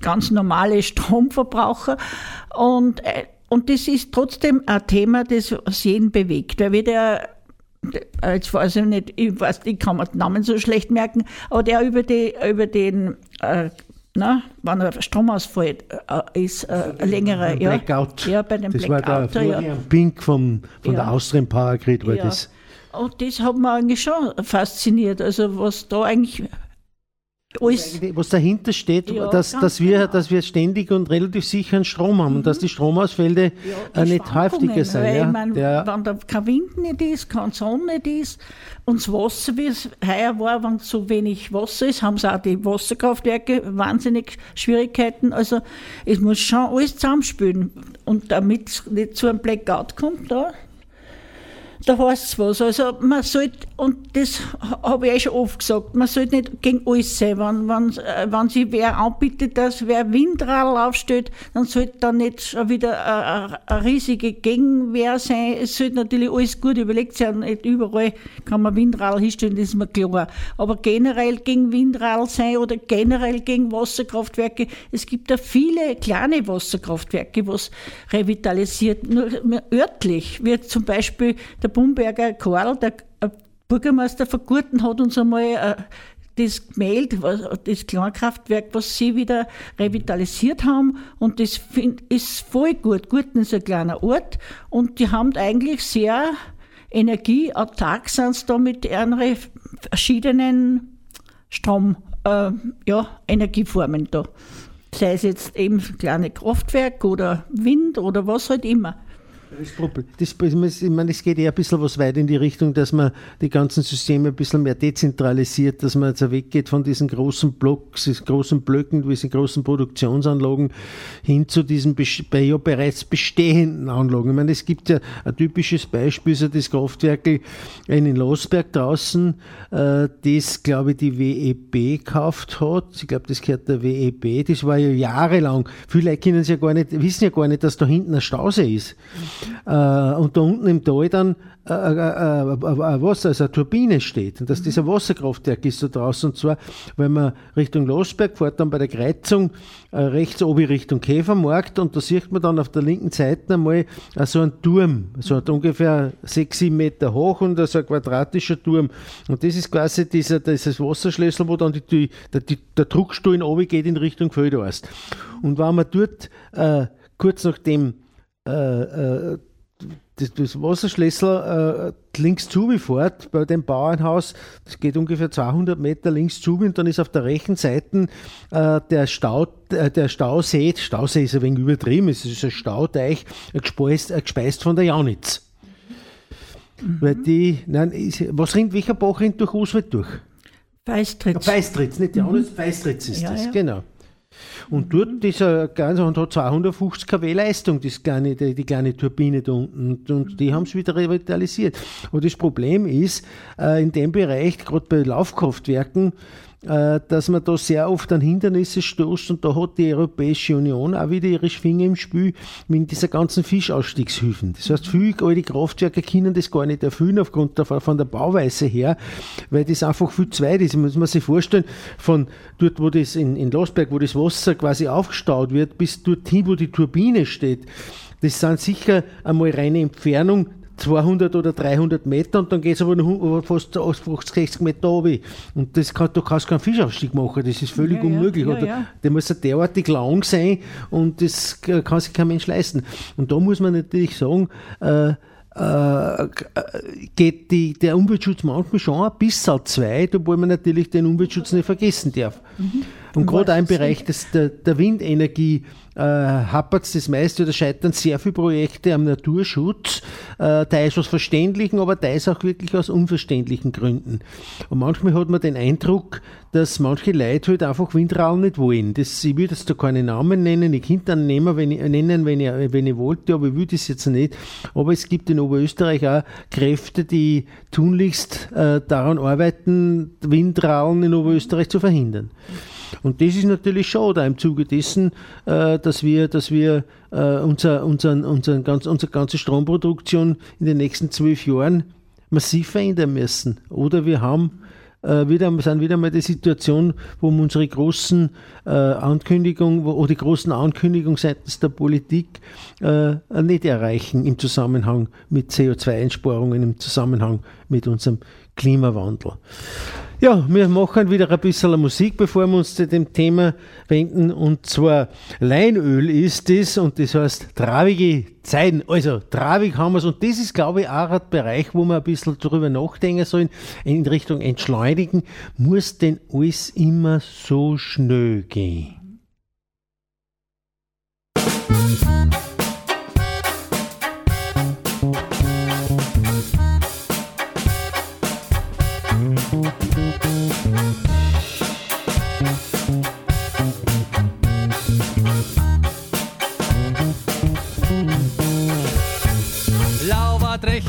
ganz normale Stromverbraucher. Und, äh, und das ist trotzdem ein Thema, das jeden bewegt. Weil der, äh, jetzt weiß ich nicht, ich weiß, ich kann mir den Namen so schlecht merken, aber der über, die, über den, äh, na, wenn ein Stromausfall äh, ist, äh, ein längerer, ja. Blackout. Ja, bei dem das war der Blackout, ja. Pink vom, von Ja. der Austrian Power Grid, war Ja. das. Und das hat mich eigentlich schon fasziniert. Also was da eigentlich alles, was dahinter steht, Ja, dass, dass, wir, genau. dass wir ständig und relativ sicheren Strom haben und dass die Stromausfälle ja, äh, die nicht Schwankungen, häufiger sind. Weil, Ja? ich mein, Der, Wenn da kein Wind nicht ist, keine Sonne nicht ist und das Wasser, wie es heuer war, wenn so wenig Wasser ist, haben sie auch die Wasserkraftwerke wahnsinnig Schwierigkeiten. Also es muss schon alles zusammenspielen. Und damit es nicht zu einem Blackout kommt, da, da heißt es was. Also man sollte, und das habe ich eh schon oft gesagt, man sollte nicht gegen alles sein. Wenn, wenn, äh, wenn sich wer anbietet, dass wer Windradl aufstellt, dann sollte da nicht schon wieder eine, eine riesige Gegenwehr sein. Es sollte natürlich alles gut überlegt sein. Nicht überall kann man Windradl hinstellen, das ist mir klar. Aber generell gegen Windradl sein oder generell gegen Wasserkraftwerke. Es gibt ja viele kleine Wasserkraftwerke, was revitalisiert, nur örtlich, wie zum Beispiel der Bumberger Karl, der äh, Bürgermeister von Gurten hat uns einmal äh, das gemeldet, das Kleinkraftwerk, was sie wieder revitalisiert haben. Und das ist voll gut. Gurten ist ein kleiner Ort und die haben eigentlich sehr energieautark sind sie da mit ihren verschiedenen Strom, äh, ja, Energieformen da. Sei es jetzt eben kleine Kraftwerk oder Wind oder was halt immer. Das das, ich meine, es geht eher ein bisschen was weit in die Richtung, dass man die ganzen Systeme ein bisschen mehr dezentralisiert, dass man jetzt weggeht von diesen großen Blocks, diesen großen Blöcken, diesen großen Produktionsanlagen hin zu diesen ja bereits bestehenden Anlagen. Ich meine, es gibt ja ein typisches Beispiel, so das Kraftwerk in Losberg draußen, äh, das, glaube ich, die WEB gekauft hat. Ich glaube, das gehört der WEB. Das war ja jahrelang. Viele Leute ja gar nicht, wissen ja gar nicht, dass da hinten ein Stausee ist. Äh, und da unten im Tal dann äh, äh, äh, Wasser, also eine Turbine steht und dass das ein Wasserkraftwerk ist da draußen. Und zwar, wenn man Richtung Losberg fährt, dann bei der Kreuzung rechts oben Richtung Käfermarkt und da sieht man dann auf der linken Seite einmal so einen Turm, so ein ungefähr sechs, sieben Meter hoch und so ein quadratischer Turm. Und das ist quasi dieser, dieses Wasserschlüssel, wo dann die, die, der, die, der Druckstuhl in oben geht in Richtung Feldhorst. Und wenn man dort äh, kurz nachdem äh, äh, das, das Wasserschlüssel äh, links zu wie fort bei dem Bauernhaus, das geht ungefähr 200 Meter links zu und dann ist auf der rechten Seite äh, der, Stau, äh, der Stausee, Stausee ist ein wenig übertrieben, es ist ein Stauteich, gespeist, gespeist von der Jaunitz. Weil die, nein, ist, was rinnt, welcher Bach rinnt durch Oswald durch? Feistritz. Feistritz, nicht Jaunitz, Feistritz ist Ja, das, ja. genau. Und dort ist er ganz und hat 250 kW Leistung, das kleine, die, die kleine Turbine da unten. Und, und die haben es wieder revitalisiert. Aber das Problem ist, äh, in dem Bereich, gerade bei Laufkraftwerken, dass man da sehr oft an Hindernisse stoßt und da hat die Europäische Union auch wieder ihre Finger im Spiel mit dieser ganzen Fischausstiegshilfen. Das heißt, viele alte Kraftwerke können das gar nicht erfüllen aufgrund der, von der Bauweise her, weil das einfach viel zu weit ist. Muss man sich vorstellen, von dort, wo das in, in Losberg, wo das Wasser quasi aufgestaut wird, bis dorthin, wo die Turbine steht. Das sind sicher einmal reine Entfernung 200 oder 300 Meter und dann geht es aber noch fast 50, 60 Meter runter. Und das kann, du kannst keinen Fischaufstieg machen, das ist völlig Ja, unmöglich. ja, oder, ja. Der muss ja derartig lang sein und das kann sich kein Mensch leisten. Und da muss man natürlich sagen, äh, äh, geht die, der Umweltschutz manchmal schon ein bisschen zu weit, obwohl man natürlich den Umweltschutz nicht vergessen darf. Und gerade im Bereich des, der, der Windenergie äh, hapert es das meiste oder scheitern sehr viele Projekte am Naturschutz, äh, teils aus verständlichen, aber teils auch wirklich aus unverständlichen Gründen. Und manchmal hat man den Eindruck, dass manche Leute halt einfach Windraum nicht wollen. Das, ich will jetzt da keine Namen nennen, ich könnte einen nehmen, wenn ich, nennen, wenn ich, wenn ich wollte, aber ich will das jetzt nicht. Aber es gibt in Oberösterreich auch Kräfte, die tunlichst äh, daran arbeiten, Windraum in Oberösterreich zu verhindern. Und das ist natürlich schade im Zuge dessen, äh, dass wir, dass wir äh, unser, unseren, unseren ganz, unsere ganze Stromproduktion in den nächsten zwölf Jahren massiv verändern müssen. Oder wir haben äh, wieder, sind wieder mal die Situation, wo wir unsere großen äh, Ankündigungen oder die großen Ankündigungen seitens der Politik äh, nicht erreichen im Zusammenhang mit CO2-Einsparungen, im Zusammenhang mit unserem Klimawandel. Ja, wir machen wieder ein bisschen Musik, bevor wir uns zu dem Thema wenden. Und zwar Leinöl ist das und das heißt travige Zeiten. Also travig haben wir es. Und das ist, glaube ich, auch ein Bereich, wo wir ein bisschen drüber nachdenken sollen, in Richtung Entschleunigen. Muss denn alles immer so schnell gehen?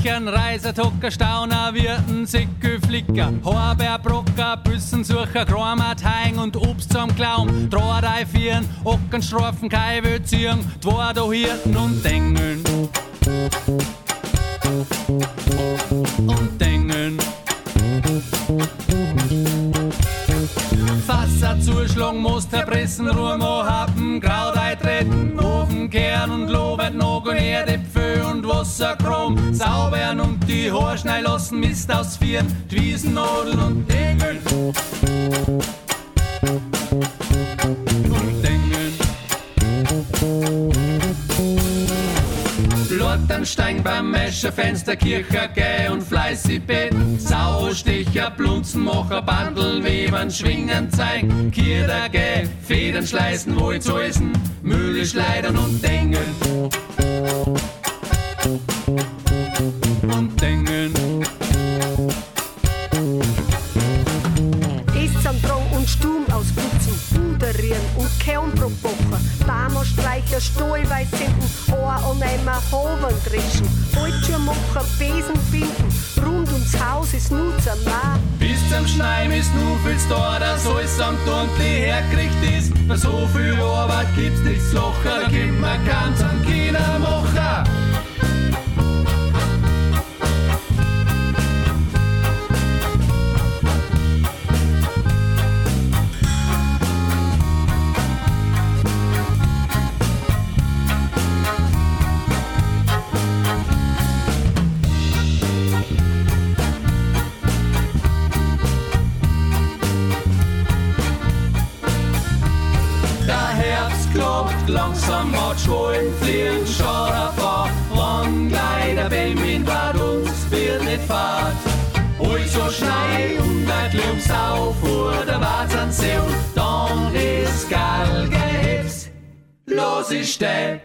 Drechen, Reisetocker, Stauner, Wirten, Sickü, Flicker, Horbeer, Brocker, Büssensucher, Kramat, Heing und Obst zum Klaum, Drohrei, Vieren, Ocken, Strafen, Kaiwe, Zieren, Dwardo, Hirten und Dengeln. Und Dengeln. Fasser zuschlagen, Muster pressen, Rumo haben, Kraut eintreten, Ofen kehren und lobet noch und Erde Pfö und Wasser krumm, saubern und die Haare schnell lassen, Mist aus Vieren, die Wiesennadeln und Degeln. Und Dengeln. Lortenstein beim Mescher, Fenster, Kircher, Geh und fleißig beten. Sausticher, Blunzenmacher, Bandeln, Webern, Schwingen, zeigen. Kierder, Geh, Federn, Schleißen, essen. Mühle, Schleidern und Dengeln. Hoven dreschen. Holzschuhe machen, Besen binden, rund ums Haus ist nur zum Nah. Bis zum Schneim ist nur viel da, dass alles am Tundli herkriegt ist. Bei so viel Arbeit gibt's nichts Locher, da gibt man ganz an keiner ist geil gehips. Los ich steh.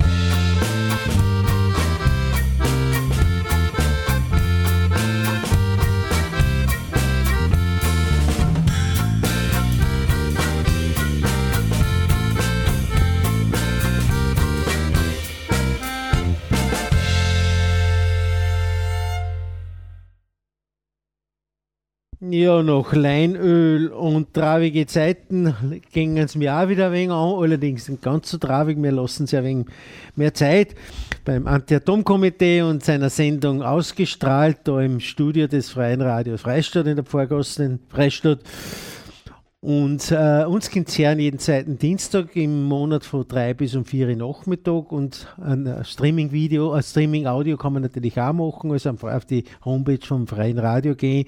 Ja, nach Leinöl und travige Zeiten gingen es mir auch wieder ein wenig an, allerdings nicht ganz so traurig, wir lassen ja ein wenig mehr Zeit beim Anti-Atom-Komitee und seiner Sendung ausgestrahlt, da im Studio des Freien Radios Freistadt in der Pfarrgasse Freistadt. Und äh, uns gibt es hören jeden zweiten Dienstag im Monat von drei bis um vier Uhr Nachmittag. Und ein äh, Streaming-Video, ein Streaming-Audio kann man natürlich auch machen, also auf die Homepage vom Freien Radio gehen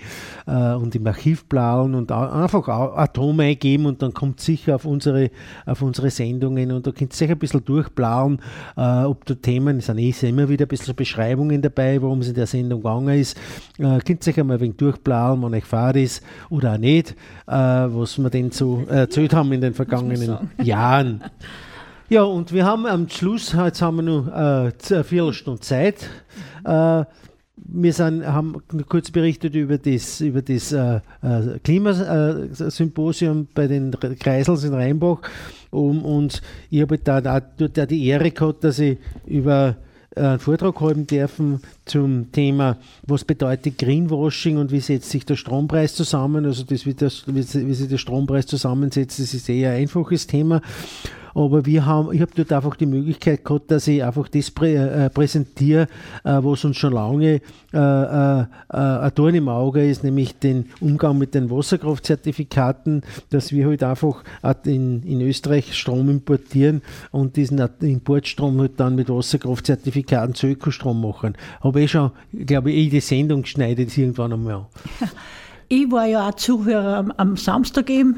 äh, und im Archiv blauen und einfach au- Atom eingeben und dann kommt sicher auf unsere, auf unsere Sendungen. Und da könnt ihr sicher ein bisschen durchblauen, äh, ob da Themen, es sind eh immer wieder ein bisschen Beschreibungen dabei, worum es in der Sendung gegangen ist. Äh, könnt ihr sicher mal ein wenig durchblauen, wenn euch fahrt ist oder auch nicht, äh, was wir denn so äh, erzählt haben in den vergangenen <laughs> Jahren. Ja, und wir haben am Schluss, jetzt haben wir noch äh, eine Viertelstunde Zeit. Äh, wir sind, haben kurz berichtet über das, über das äh, äh, Klimasymposium bei den Kreisels in Rheinbach. Um, und ich habe da, da, da die Ehre gehabt, dass ich über einen Vortrag halten dürfen zum Thema, was bedeutet Greenwashing und wie setzt sich der Strompreis zusammen. Also das, wie, das, wie, wie sich der Strompreis zusammensetzt, das ist eher ein einfaches Thema. Aber wir haben, ich habe dort einfach die Möglichkeit gehabt, dass ich einfach das prä, äh, präsentiere, äh, was uns schon lange äh, äh, äh, ein Dorn im Auge ist, nämlich den Umgang mit den Wasserkraftzertifikaten, dass wir halt einfach in, in Österreich Strom importieren und diesen Importstrom halt dann mit Wasserkraftzertifikaten zu Ökostrom machen. Habe ich schon, glaube ich, eh die Sendung geschneidet irgendwann einmal. <laughs> ich war ja auch Zuhörer am, am Samstag eben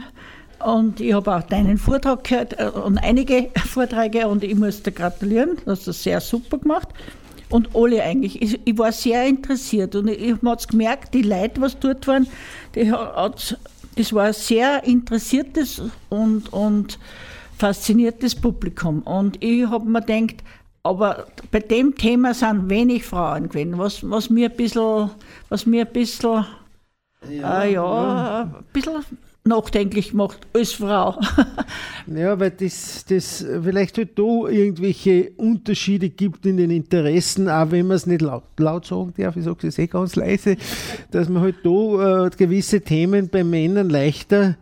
und ich habe auch deinen Vortrag gehört äh, und einige <laughs> Vorträge und ich muss dir gratulieren, du hast das sehr super gemacht. Und alle eigentlich. Ich, ich war sehr interessiert und ich, ich habe gemerkt, die Leute, was dort waren, die hat, das war ein sehr interessiertes und, und fasziniertes Publikum. Und ich habe mir gedacht, aber bei dem Thema sind wenig Frauen gewesen, was, was mir ein bisschen, was mir ein bisschen, ja, äh, ja, ja. ein bisschen nachdenklich macht als Frau. <laughs> ja, weil das, das vielleicht halt da irgendwelche Unterschiede gibt in den Interessen, auch wenn man es nicht laut, laut sagen darf, ich sage es eh ganz leise, dass man halt da äh, gewisse Themen bei Männern leichter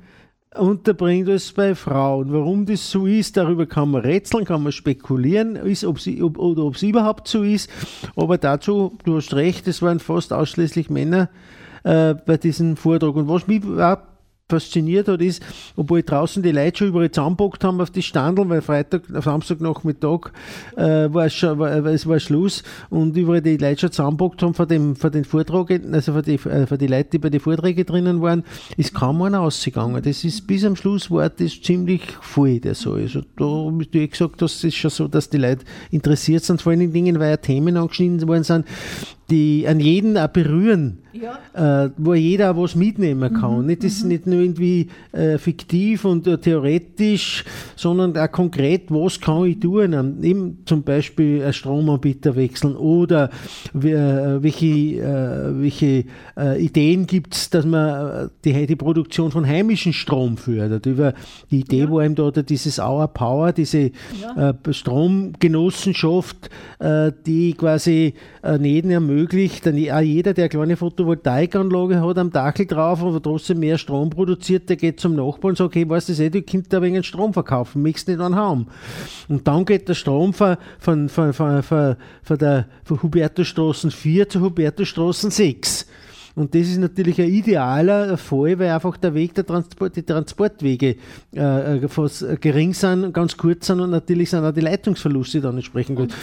unterbringt als bei Frauen. Warum das so ist, darüber kann man rätseln, kann man spekulieren, ist, ob sie, ob, oder ob es überhaupt so ist. Aber dazu, du hast recht, es waren fast ausschließlich Männer äh, bei diesem Vortrag. Und was mich auch fasziniert hat, ist, obwohl draußen die Leute schon überall zusammenbockt haben auf die Standeln, weil Freitag, Samstagnachmittag äh, war schon, war, es war Schluss und überall die Leute schon zusammenbockt haben von, dem, von den Vorträgen, also von die, äh, von die Leute, die bei den Vorträgen drinnen waren, ist kaum einer ausgegangen. Das ist bis am Schluss war das ziemlich voll, der Saal. Also da habe ich gesagt, das ist schon so, dass die Leute interessiert sind, vor allen Dingen, weil ja Themen angeschnitten worden sind, die an jeden auch berühren, ja. äh, wo jeder auch was mitnehmen kann. Mhm. Nicht, das ist mhm. nicht nur irgendwie äh, fiktiv und äh, theoretisch, sondern auch konkret, was kann ich tun? Ähm, eben zum Beispiel einen Stromanbieter wechseln oder äh, welche, äh, welche äh, Ideen gibt es, dass man die, die Produktion von heimischem Strom fördert. Über die Idee ja. war eben da dieses Our Power, diese ja. Stromgenossenschaft, die quasi jeden ermöglicht, möglich, dann auch jeder, der eine kleine Photovoltaikanlage hat am Dachel drauf, aber trotzdem mehr Strom produziert, der geht zum Nachbarn und sagt, hey, weißt du, eh, du kannst da wegen Strom verkaufen, möchtest nicht einen haben. Und dann geht der Strom von, von, von, von, von, von der von Hubertusstraßen 4 zu Hubertusstraßen 6. Und das ist natürlich ein idealer Fall, weil einfach der Weg der Transport, die Transportwege äh, äh fast gering sind, ganz kurz sind und natürlich sind auch die Leitungsverluste dann entsprechend gut.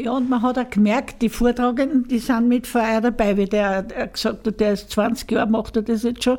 Ja, und man hat auch gemerkt, die Vortragenden, die sind mit Feuer dabei, wie der, gesagt hat, der ist 20 Jahre, macht er das jetzt schon.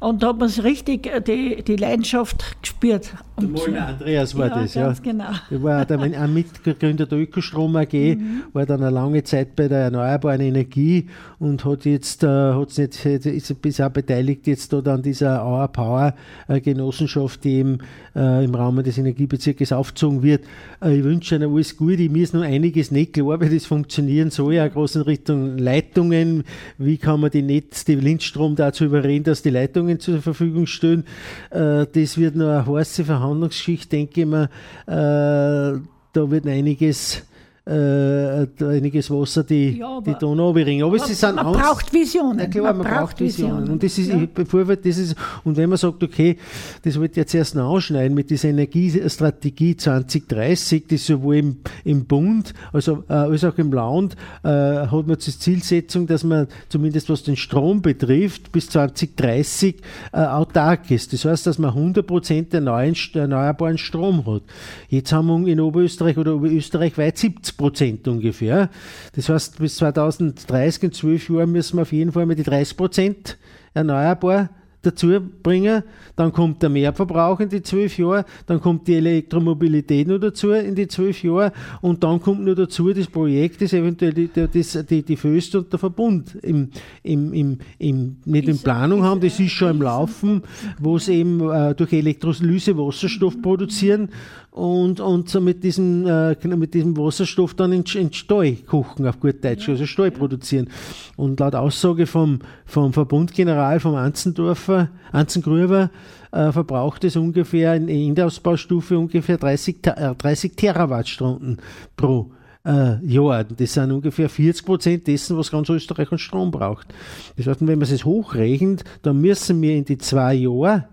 Und da hat man es richtig, äh, die, die Leidenschaft gespürt. Der Molner Andreas war ja, das, ja. genau. Der war der, ein Mitgründer der Ökostrom AG, mhm. war dann eine lange Zeit bei der erneuerbaren Energie und hat jetzt, äh, hat's nicht, ist bis auch beteiligt jetzt dort an dieser Our Power Genossenschaft, die eben äh, im Rahmen des Energiebezirkes aufgezogen wird. Äh, ich wünsche Ihnen alles Gute. Mir ist noch einiges nicht klar, wie das funktionieren soll, ja, groß in Richtung Leitungen. Wie kann man die Netz, die Lindstrom dazu überreden, dass die Leitungen zur Verfügung stehen? Äh, das wird noch eine heiße Verhandlungsgeschichte, denke ich mal. Äh, da wird einiges äh, einiges Wasser die, ja, die Donau bringen. Aber sie sind man braucht Visionen. Ja, klar, man, man braucht Visionen. Visionen. Und das ist, ja. ich befürworte das ist, und wenn man sagt, okay, das wird jetzt erst noch ausschneiden mit dieser Energiestrategie 2030, das sowohl im, im Bund also, äh, als auch im Land äh, hat man die Zielsetzung, dass man zumindest was den Strom betrifft, bis 2030 äh, autark ist. Das heißt, dass man 100% erneuerbaren Strom hat. Jetzt haben wir in Oberösterreich oder Österreich weit 70 Prozent ungefähr. Das heißt, bis 2030, in zwölf Jahren, müssen wir auf jeden Fall mal die 30 Prozent erneuerbar dazu bringen. Dann kommt der Mehrverbrauch in die zwölf Jahre, dann kommt die Elektromobilität noch dazu in die zwölf Jahre und dann kommt noch dazu das Projekt, das eventuell die, das, die, die Föst und der Verbund im, im, im, im, nicht in Planung haben, das ist schon im Laufen, wo sie eben äh, durch Elektrolyse Wasserstoff produzieren und, und so mit diesem, äh, mit diesem Wasserstoff dann in, in Stall kochen, auf gut Deutsch, also Stall produzieren. Und laut Aussage vom, vom Verbundgeneral, vom Anzendorfer, Anzengruber, äh, verbraucht es ungefähr in der Ausbaustufe ungefähr 30, äh, 30 Terawattstunden pro äh, Jahr. Das sind ungefähr 40 Prozent dessen, was ganz Österreich an Strom braucht. Das heißt, wenn man es hochrechnet, dann müssen wir in die zwei Jahre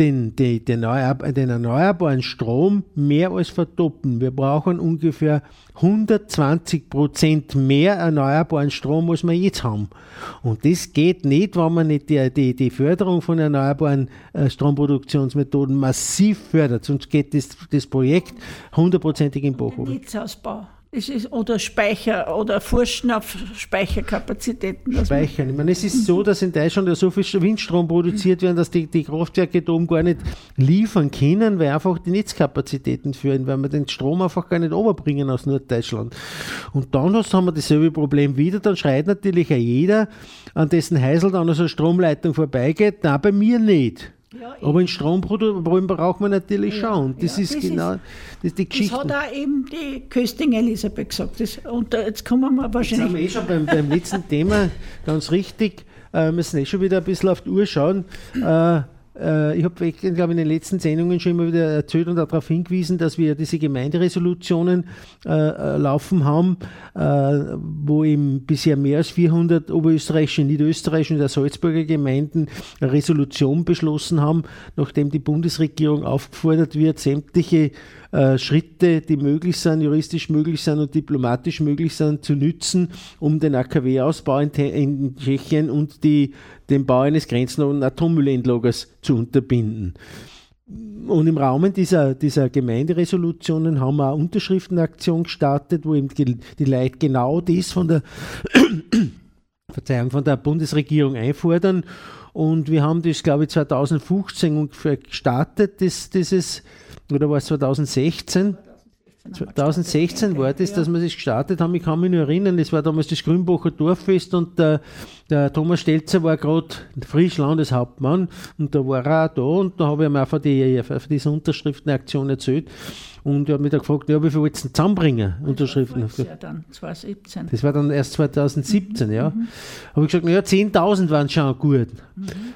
den, den, den, den erneuerbaren Strom mehr als verdoppeln. Wir brauchen ungefähr 120 Prozent mehr erneuerbaren Strom, als wir jetzt haben. Und das geht nicht, wenn man nicht die, die, die Förderung von erneuerbaren äh, Stromproduktionsmethoden massiv fördert. Sonst geht das, das Projekt hundertprozentig im Bach. Netzausbau Es ist, oder Speicher oder Forschen auf Speicherkapazitäten. speichern. Ich meine, es ist so, dass in Deutschland ja so viel Windstrom produziert werden, dass die, die Kraftwerke da oben gar nicht liefern können, weil einfach die Netzkapazitäten fehlen, weil wir den Strom einfach gar nicht überbringen aus Norddeutschland. Und dann haben wir dasselbe Problem wieder, dann schreit natürlich auch jeder, an dessen Heisel dann so eine Stromleitung vorbeigeht, na bei mir nicht. Ja, Aber in Stromproduktion braucht man natürlich schon. Das ja, ist das genau ist- das die Das Geschichte. hat auch eben die Kösting Elisabeth gesagt. Das, und jetzt kommen wir Jetzt sind wir wahrscheinlich. eh schon beim, beim letzten Thema, <laughs> ganz richtig. Äh, wir müssen eh schon wieder ein bisschen auf die Uhr schauen. Äh, äh, ich habe, glaube in den letzten Sendungen schon immer wieder erzählt und darauf hingewiesen, dass wir diese Gemeinderesolutionen äh, äh, laufen haben, äh, wo eben bisher mehr als 400 oberösterreichische, niederösterreichische und der Salzburger Gemeinden eine Resolution beschlossen haben, nachdem die Bundesregierung aufgefordert wird, sämtliche äh, Schritte, die möglich sind, juristisch möglich sind und diplomatisch möglich sind, zu nützen, um den AKW-Ausbau in, in Tschechien und die, den Bau eines grenzenlosen Atommüllendlagers zu unterbinden. Und im Rahmen dieser, dieser Gemeinderesolutionen haben wir eine Unterschriftenaktion gestartet, wo eben die, Leute genau das von der <coughs> Verzeihung, von der Bundesregierung einfordern. Und wir haben das, glaube ich, 2015 ungefähr gestartet, das, dieses, oder war es 2016? 2016 war das, dass wir das gestartet haben. Ich kann mich nur erinnern, das war damals das Grünbacher Dorffest und der, der Thomas Stelzer war gerade frisch Landeshauptmann und da war er auch da und da habe ich ihm auch von, die, von dieser Unterschriftenaktion erzählt und er hat mich da gefragt, ja, wie viel wolltest du denn zusammenbringen, Unterschriften? Ja, dann 2017. Das war dann erst 2017, ja. Habe ich gesagt, naja, 10.000 waren schon gut.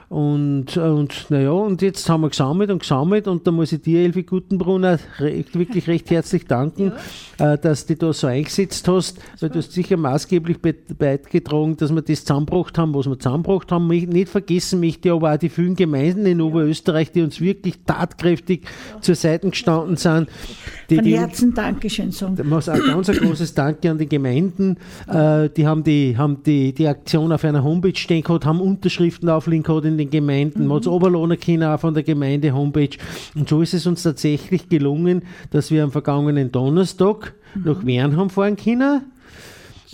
Und, und naja, und jetzt haben wir gesammelt und gesammelt und da muss ich dir, Elfi Gutenbrunner, recht, wirklich recht herzlich danken, äh, dass du da so eingesetzt hast, weil du hast sicher maßgeblich be- beigetragen, dass wir das zusammengebracht haben, was wir zusammengebracht haben. Mich- Nicht vergessen möchte ich aber auch die vielen Gemeinden in Oberösterreich, die uns wirklich tatkräftig zur Seite gestanden sind. Die, Von die, Herzen Dankeschön sagen. da muss auch ganz ein großes Danke an die Gemeinden. Äh, die haben, die, haben die, die Aktion auf einer Homepage stehen gehabt, haben Unterschriften auflegen gehabt in den Gemeinden. Man hat es runterladen können auch von der Gemeinde-Homepage. Und so ist es uns tatsächlich gelungen, dass wir am vergangenen Donnerstag nach Wernham fahren können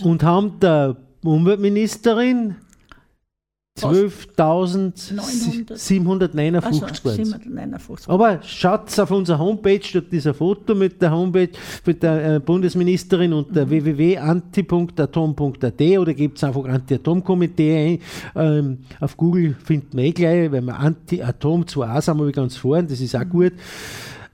und haben der Umweltministerin 12.759 Also, waren 759. aber schaut auf unserer Homepage, dort dieser Foto mit der Homepage mit der äh, Bundesministerin und der www.anti.atom.at oder gibt es einfach Anti-Atom-Komitee ein. Ähm, auf Google findet man eh gleich, wenn man Anti-Atom 2a sind wir ganz vorn, das ist auch gut.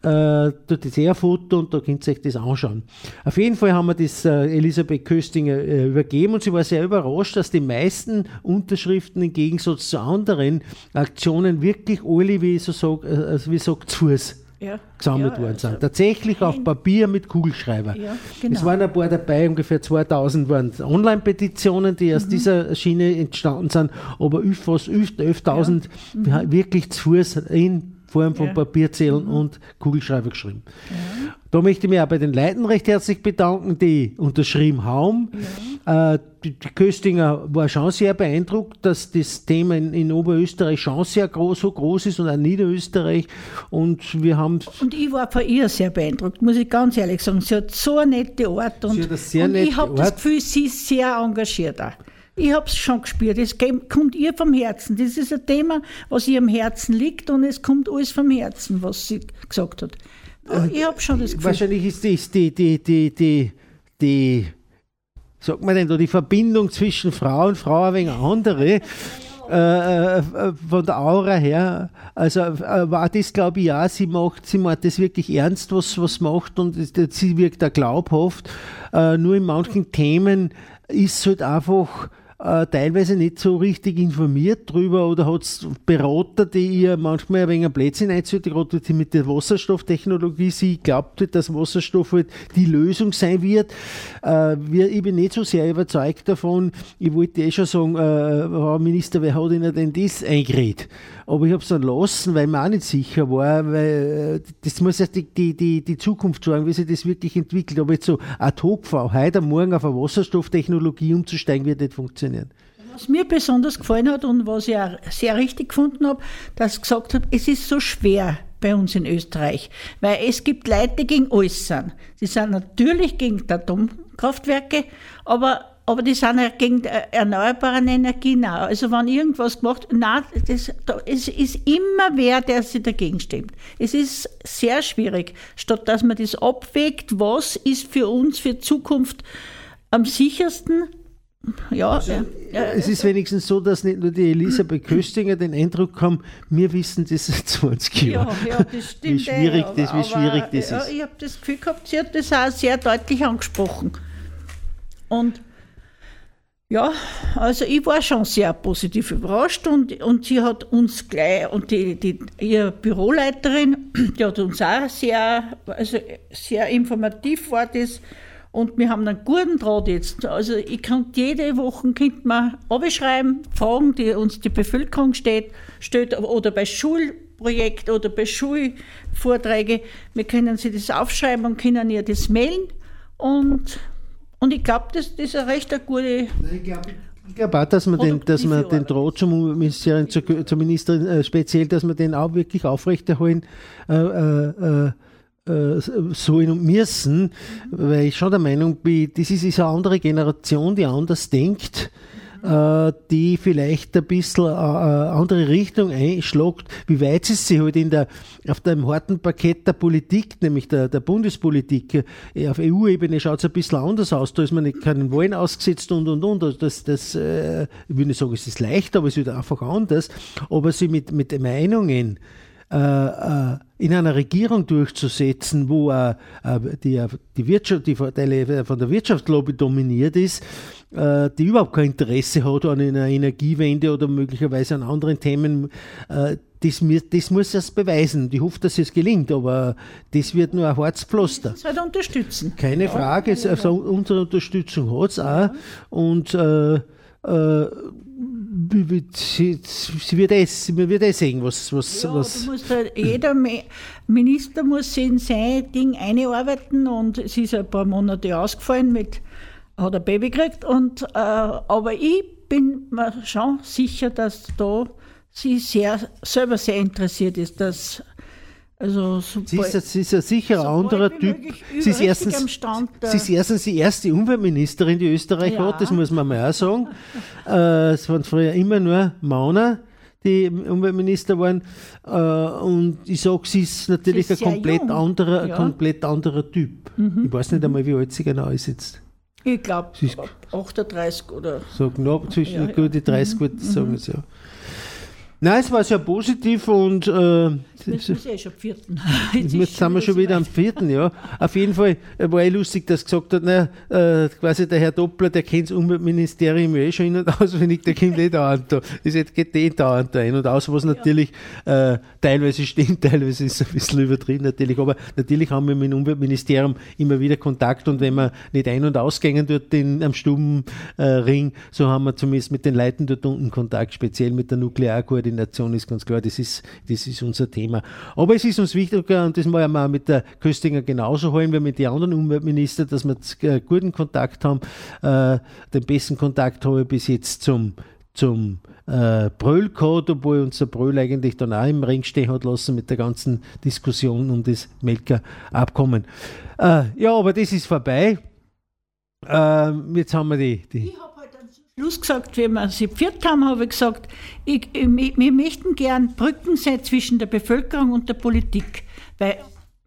Äh, dort ist ein Foto und da könnt ihr euch das anschauen. Auf jeden Fall haben wir das äh, Elisabeth Köstinger äh, übergeben und sie war sehr überrascht, dass die meisten Unterschriften im Gegensatz zu anderen Aktionen wirklich alle, wie ich so sage, äh, also wie ich sag, zu Fuß Ja. gesammelt ja, worden sind. also, Tatsächlich auf Papier mit Kugelschreiber. Ja, Es genau. waren ein paar dabei, ungefähr 2000 waren Online-Petitionen, die Mhm. aus dieser Schiene entstanden sind, aber fast üf- 11.000 wirklich zu Fuß in Form von Mhm. Ja. Mhm. Papierzählen und Kugelschreiber geschrieben. Da möchte ich mich auch bei den Leuten recht herzlich bedanken, die unterschrieben haben. Äh, die, die Köstinger war schon sehr beeindruckt, dass das Thema in, in Oberösterreich schon sehr groß, so groß ist und auch Niederösterreich. Und wir haben Und ich war von ihr sehr beeindruckt, muss ich ganz ehrlich sagen. Sie hat so eine nette Art und, und ich habe das. Gefühl, sie ist sehr engagiert auch. Ich habe es schon gespürt, es kommt ihr vom Herzen. Das ist ein Thema, was ihr am Herzen liegt und es kommt alles vom Herzen, was sie gesagt hat. Ich habe schon das Gefühl. Wahrscheinlich ist das die, die, die, die, die, sagt man denn da, die Verbindung zwischen Frau und Frau ein wenig andere. Äh, äh, von der Aura her, also äh, war das glaube ich auch, sie macht, sie macht das wirklich ernst, was was macht und sie wirkt da glaubhaft. Äh, nur in manchen Themen ist es halt einfach äh, teilweise nicht so richtig informiert drüber oder hat es Berater, die ihr manchmal ein wenig ein Blödsinn einzahlt, gerade mit der Wasserstofftechnologie, sie glaubt, halt, dass Wasserstoff halt die Lösung sein wird. Äh, wir, ich bin nicht so sehr überzeugt davon. Ich wollte eh schon sagen, äh, Frau Minister, wer hat Ihnen denn das eingeredet? Aber ich habe es dann lassen, weil ich mir auch nicht sicher war, weil äh, das muss erst die, die, die, die Zukunft sagen, wie sich das wirklich entwickelt. Aber jetzt so ad hoc heute Morgen auf eine Wasserstofftechnologie umzusteigen, wird nicht funktionieren. Was mir besonders gefallen hat und was ich auch sehr richtig gefunden habe, dass sie gesagt hat, es ist so schwer, bei uns in Österreich. Weil es gibt Leute, die gegen alles sind. Sie sind natürlich gegen die Atomkraftwerke, aber, aber die sind ja gegen die erneuerbaren Energien auch. Also wenn irgendwas gemacht nein, das, da, es ist immer wer, der sich dagegen stimmt. Es ist sehr schwierig, statt dass man das abwägt, was ist für uns für Zukunft am sichersten, ja, äh, äh, Es ist wenigstens so, dass nicht nur die Elisabeth Köstinger den Eindruck haben, wir wissen das <laughs> seit 20 ja, Jahren. ja, das stimmt. Wie schwierig eh, das- wie schwierig das ja, ist. Ich habe das Gefühl gehabt, sie hat das auch sehr deutlich angesprochen. Und ja, also ich war schon sehr positiv überrascht und, und sie hat uns gleich, und die, die, ihre Büroleiterin, <clears throat> die hat uns auch sehr, also sehr informativ war das und wir haben einen guten Draht jetzt. Also ich kann jede Woche könnte man abschreiben, Fragen, die uns die Bevölkerung steht, stellt oder bei Schulprojekten oder bei Schulvorträgen. Wir können sie das aufschreiben und können ihr das mailen und und ich glaube, das, das ist eine recht eine gute. Ich glaube glaub auch, dass man den, dass man den Draht zum Umweltministerium, zur, zur Ministerin, äh, speziell, dass man den auch wirklich aufrechterhalten äh, äh, äh, sollen müssen, weil ich schon der Meinung bin, das ist, ist eine andere Generation, die anders denkt äh, die vielleicht ein bisschen äh, eine andere Richtung einschlägt, wie weit sie sich halt auf dem harten Parkett der Politik, nämlich der, der Bundespolitik, äh, auf EU-Ebene schaut es ein bisschen anders aus, da ist man nicht keinen Wahlen ausgesetzt und und und. Also das, das ich will nicht sagen, es ist leicht, aber es wird einfach anders. Aber sie mit, mit Meinungen in einer Regierung durchzusetzen, wo äh, äh, die, äh, die, Wirtschaft, die Vorteile von der Wirtschaftslobby dominiert ist, äh, die überhaupt kein Interesse hat an einer Energiewende oder möglicherweise an anderen Themen, äh, das, das muss erst beweisen. Ich hoffe, dass es gelingt, aber das wird nur ein Herzpflaster. Das halt unterstützen. Keine Frage, es, also unsere Unterstützung hat es auch. Und äh, äh, sie, wird es, sie wird es sehen, was, was, Ja, was halt, jeder Mi- Minister muss sich in sein Ding einarbeiten und es ist ein paar Monate ausgefallen mit, hat ein Baby gekriegt und, äh, aber ich bin mir schon sicher, dass da sie sehr, selber sehr interessiert ist, dass, also Sie ist, ein- sie ist ein sicher ein anderer Typ. Sie ist, erstens, sie ist erstens die erste Umweltministerin, die Österreich Ja. hat, das muss man mal auch sagen. <laughs> äh, es waren früher immer nur Mauner, die Umweltminister waren. Äh, und ich sage, sie ist natürlich Sie ist ein komplett jung. anderer, Ja. komplett anderer Typ. Ich weiß nicht einmal, wie alt sie genau ist jetzt. ich glaube, Sie ist- 38 oder So knapp zwischen Ja, ja. die 30, würde ich sagen. es Ja. Nein, es war sehr positiv und äh, das ist eh schon am vierten. <laughs> Jetzt sind wir schon wieder am vierten, ja. Auf jeden Fall war eh lustig, dass gesagt hat, na, äh, quasi der Herr Doppler, der kennt das Umweltministerium eh schon in- und <laughs> auswendig, der kommt eh dauernd da. Das jetzt geht eh dauernd da ein und aus, was natürlich äh, teilweise stimmt, <laughs> teilweise ist es ein bisschen übertrieben natürlich, aber natürlich haben wir mit dem Umweltministerium immer wieder Kontakt und wenn wir nicht ein- und ausgängen dort in, am Stubenring, Ring, so haben wir zumindest mit den Leuten dort unten Kontakt, speziell mit der Nuklearkoordination ist ganz klar, das ist, das ist unser Thema. Aber es ist uns wichtig, und das wollen wir auch mit der Köstinger genauso holen wie mit den anderen Umweltministern, dass wir äh, guten Kontakt haben. Äh, den besten Kontakt habe ich bis jetzt zum, zum äh, gehabt, obwohl uns der Bröll eigentlich dann auch im Ring stehen hat lassen mit der ganzen Diskussion um das Melker-Abkommen. Äh, ja, aber das ist vorbei. Äh, jetzt haben wir die, die Ich habe halt am Schluss gesagt, wenn wir sie viert haben, habe ich gesagt, ich, ich, wir möchten gern Brücken sein zwischen der Bevölkerung und der Politik. Weil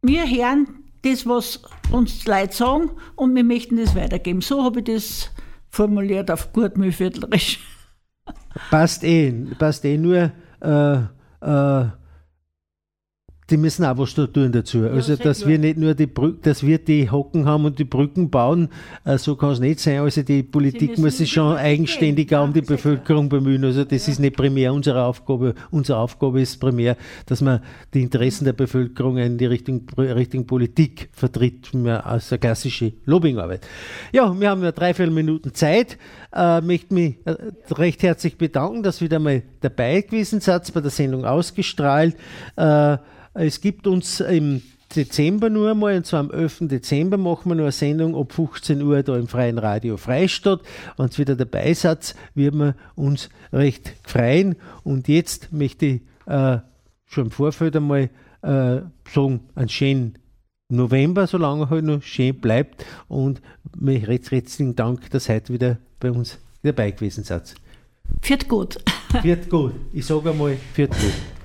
wir hören das, was uns die Leute sagen, und wir möchten das weitergeben. So habe ich das formuliert auf gut Mühlviertlerisch. passt eh, passt eh nur, äh, äh, die müssen auch was da tun dazu. also, sehr dass wir nicht nur die Brücken, dass wir die Hocken haben und die Brücken bauen, äh, so kann es nicht sein. Also, die Politik muss sich schon überall eigenständig gehen. auch um die Ja. Bevölkerung bemühen. Also, das ist nicht primär unsere Aufgabe. Unsere Aufgabe ist primär, dass man die Interessen der Bevölkerung in die Richtung, Richtung Politik vertritt, mehr als eine klassische Lobbyingarbeit. Ja, wir haben ja drei, vier Minuten Zeit. Äh, möchte mich äh, recht herzlich bedanken, dass wieder mal dabei gewesen seid, bei der Sendung ausgestrahlt. Äh, es gibt uns im Dezember nur einmal, und zwar am 11. Dezember machen wir noch eine Sendung ab 15 Uhr da im Freien Radio Freistadt. Wenn ihr wieder dabei seid, wird wir uns recht freuen. Und jetzt möchte ich äh, schon im Vorfeld einmal äh, sagen, einen schönen November, solange er halt noch schön bleibt. Und mir herzlichen Dank, dass ihr heute wieder bei uns dabei gewesen seid. Viert gut. Viert gut. Ich sage einmal, viert gut.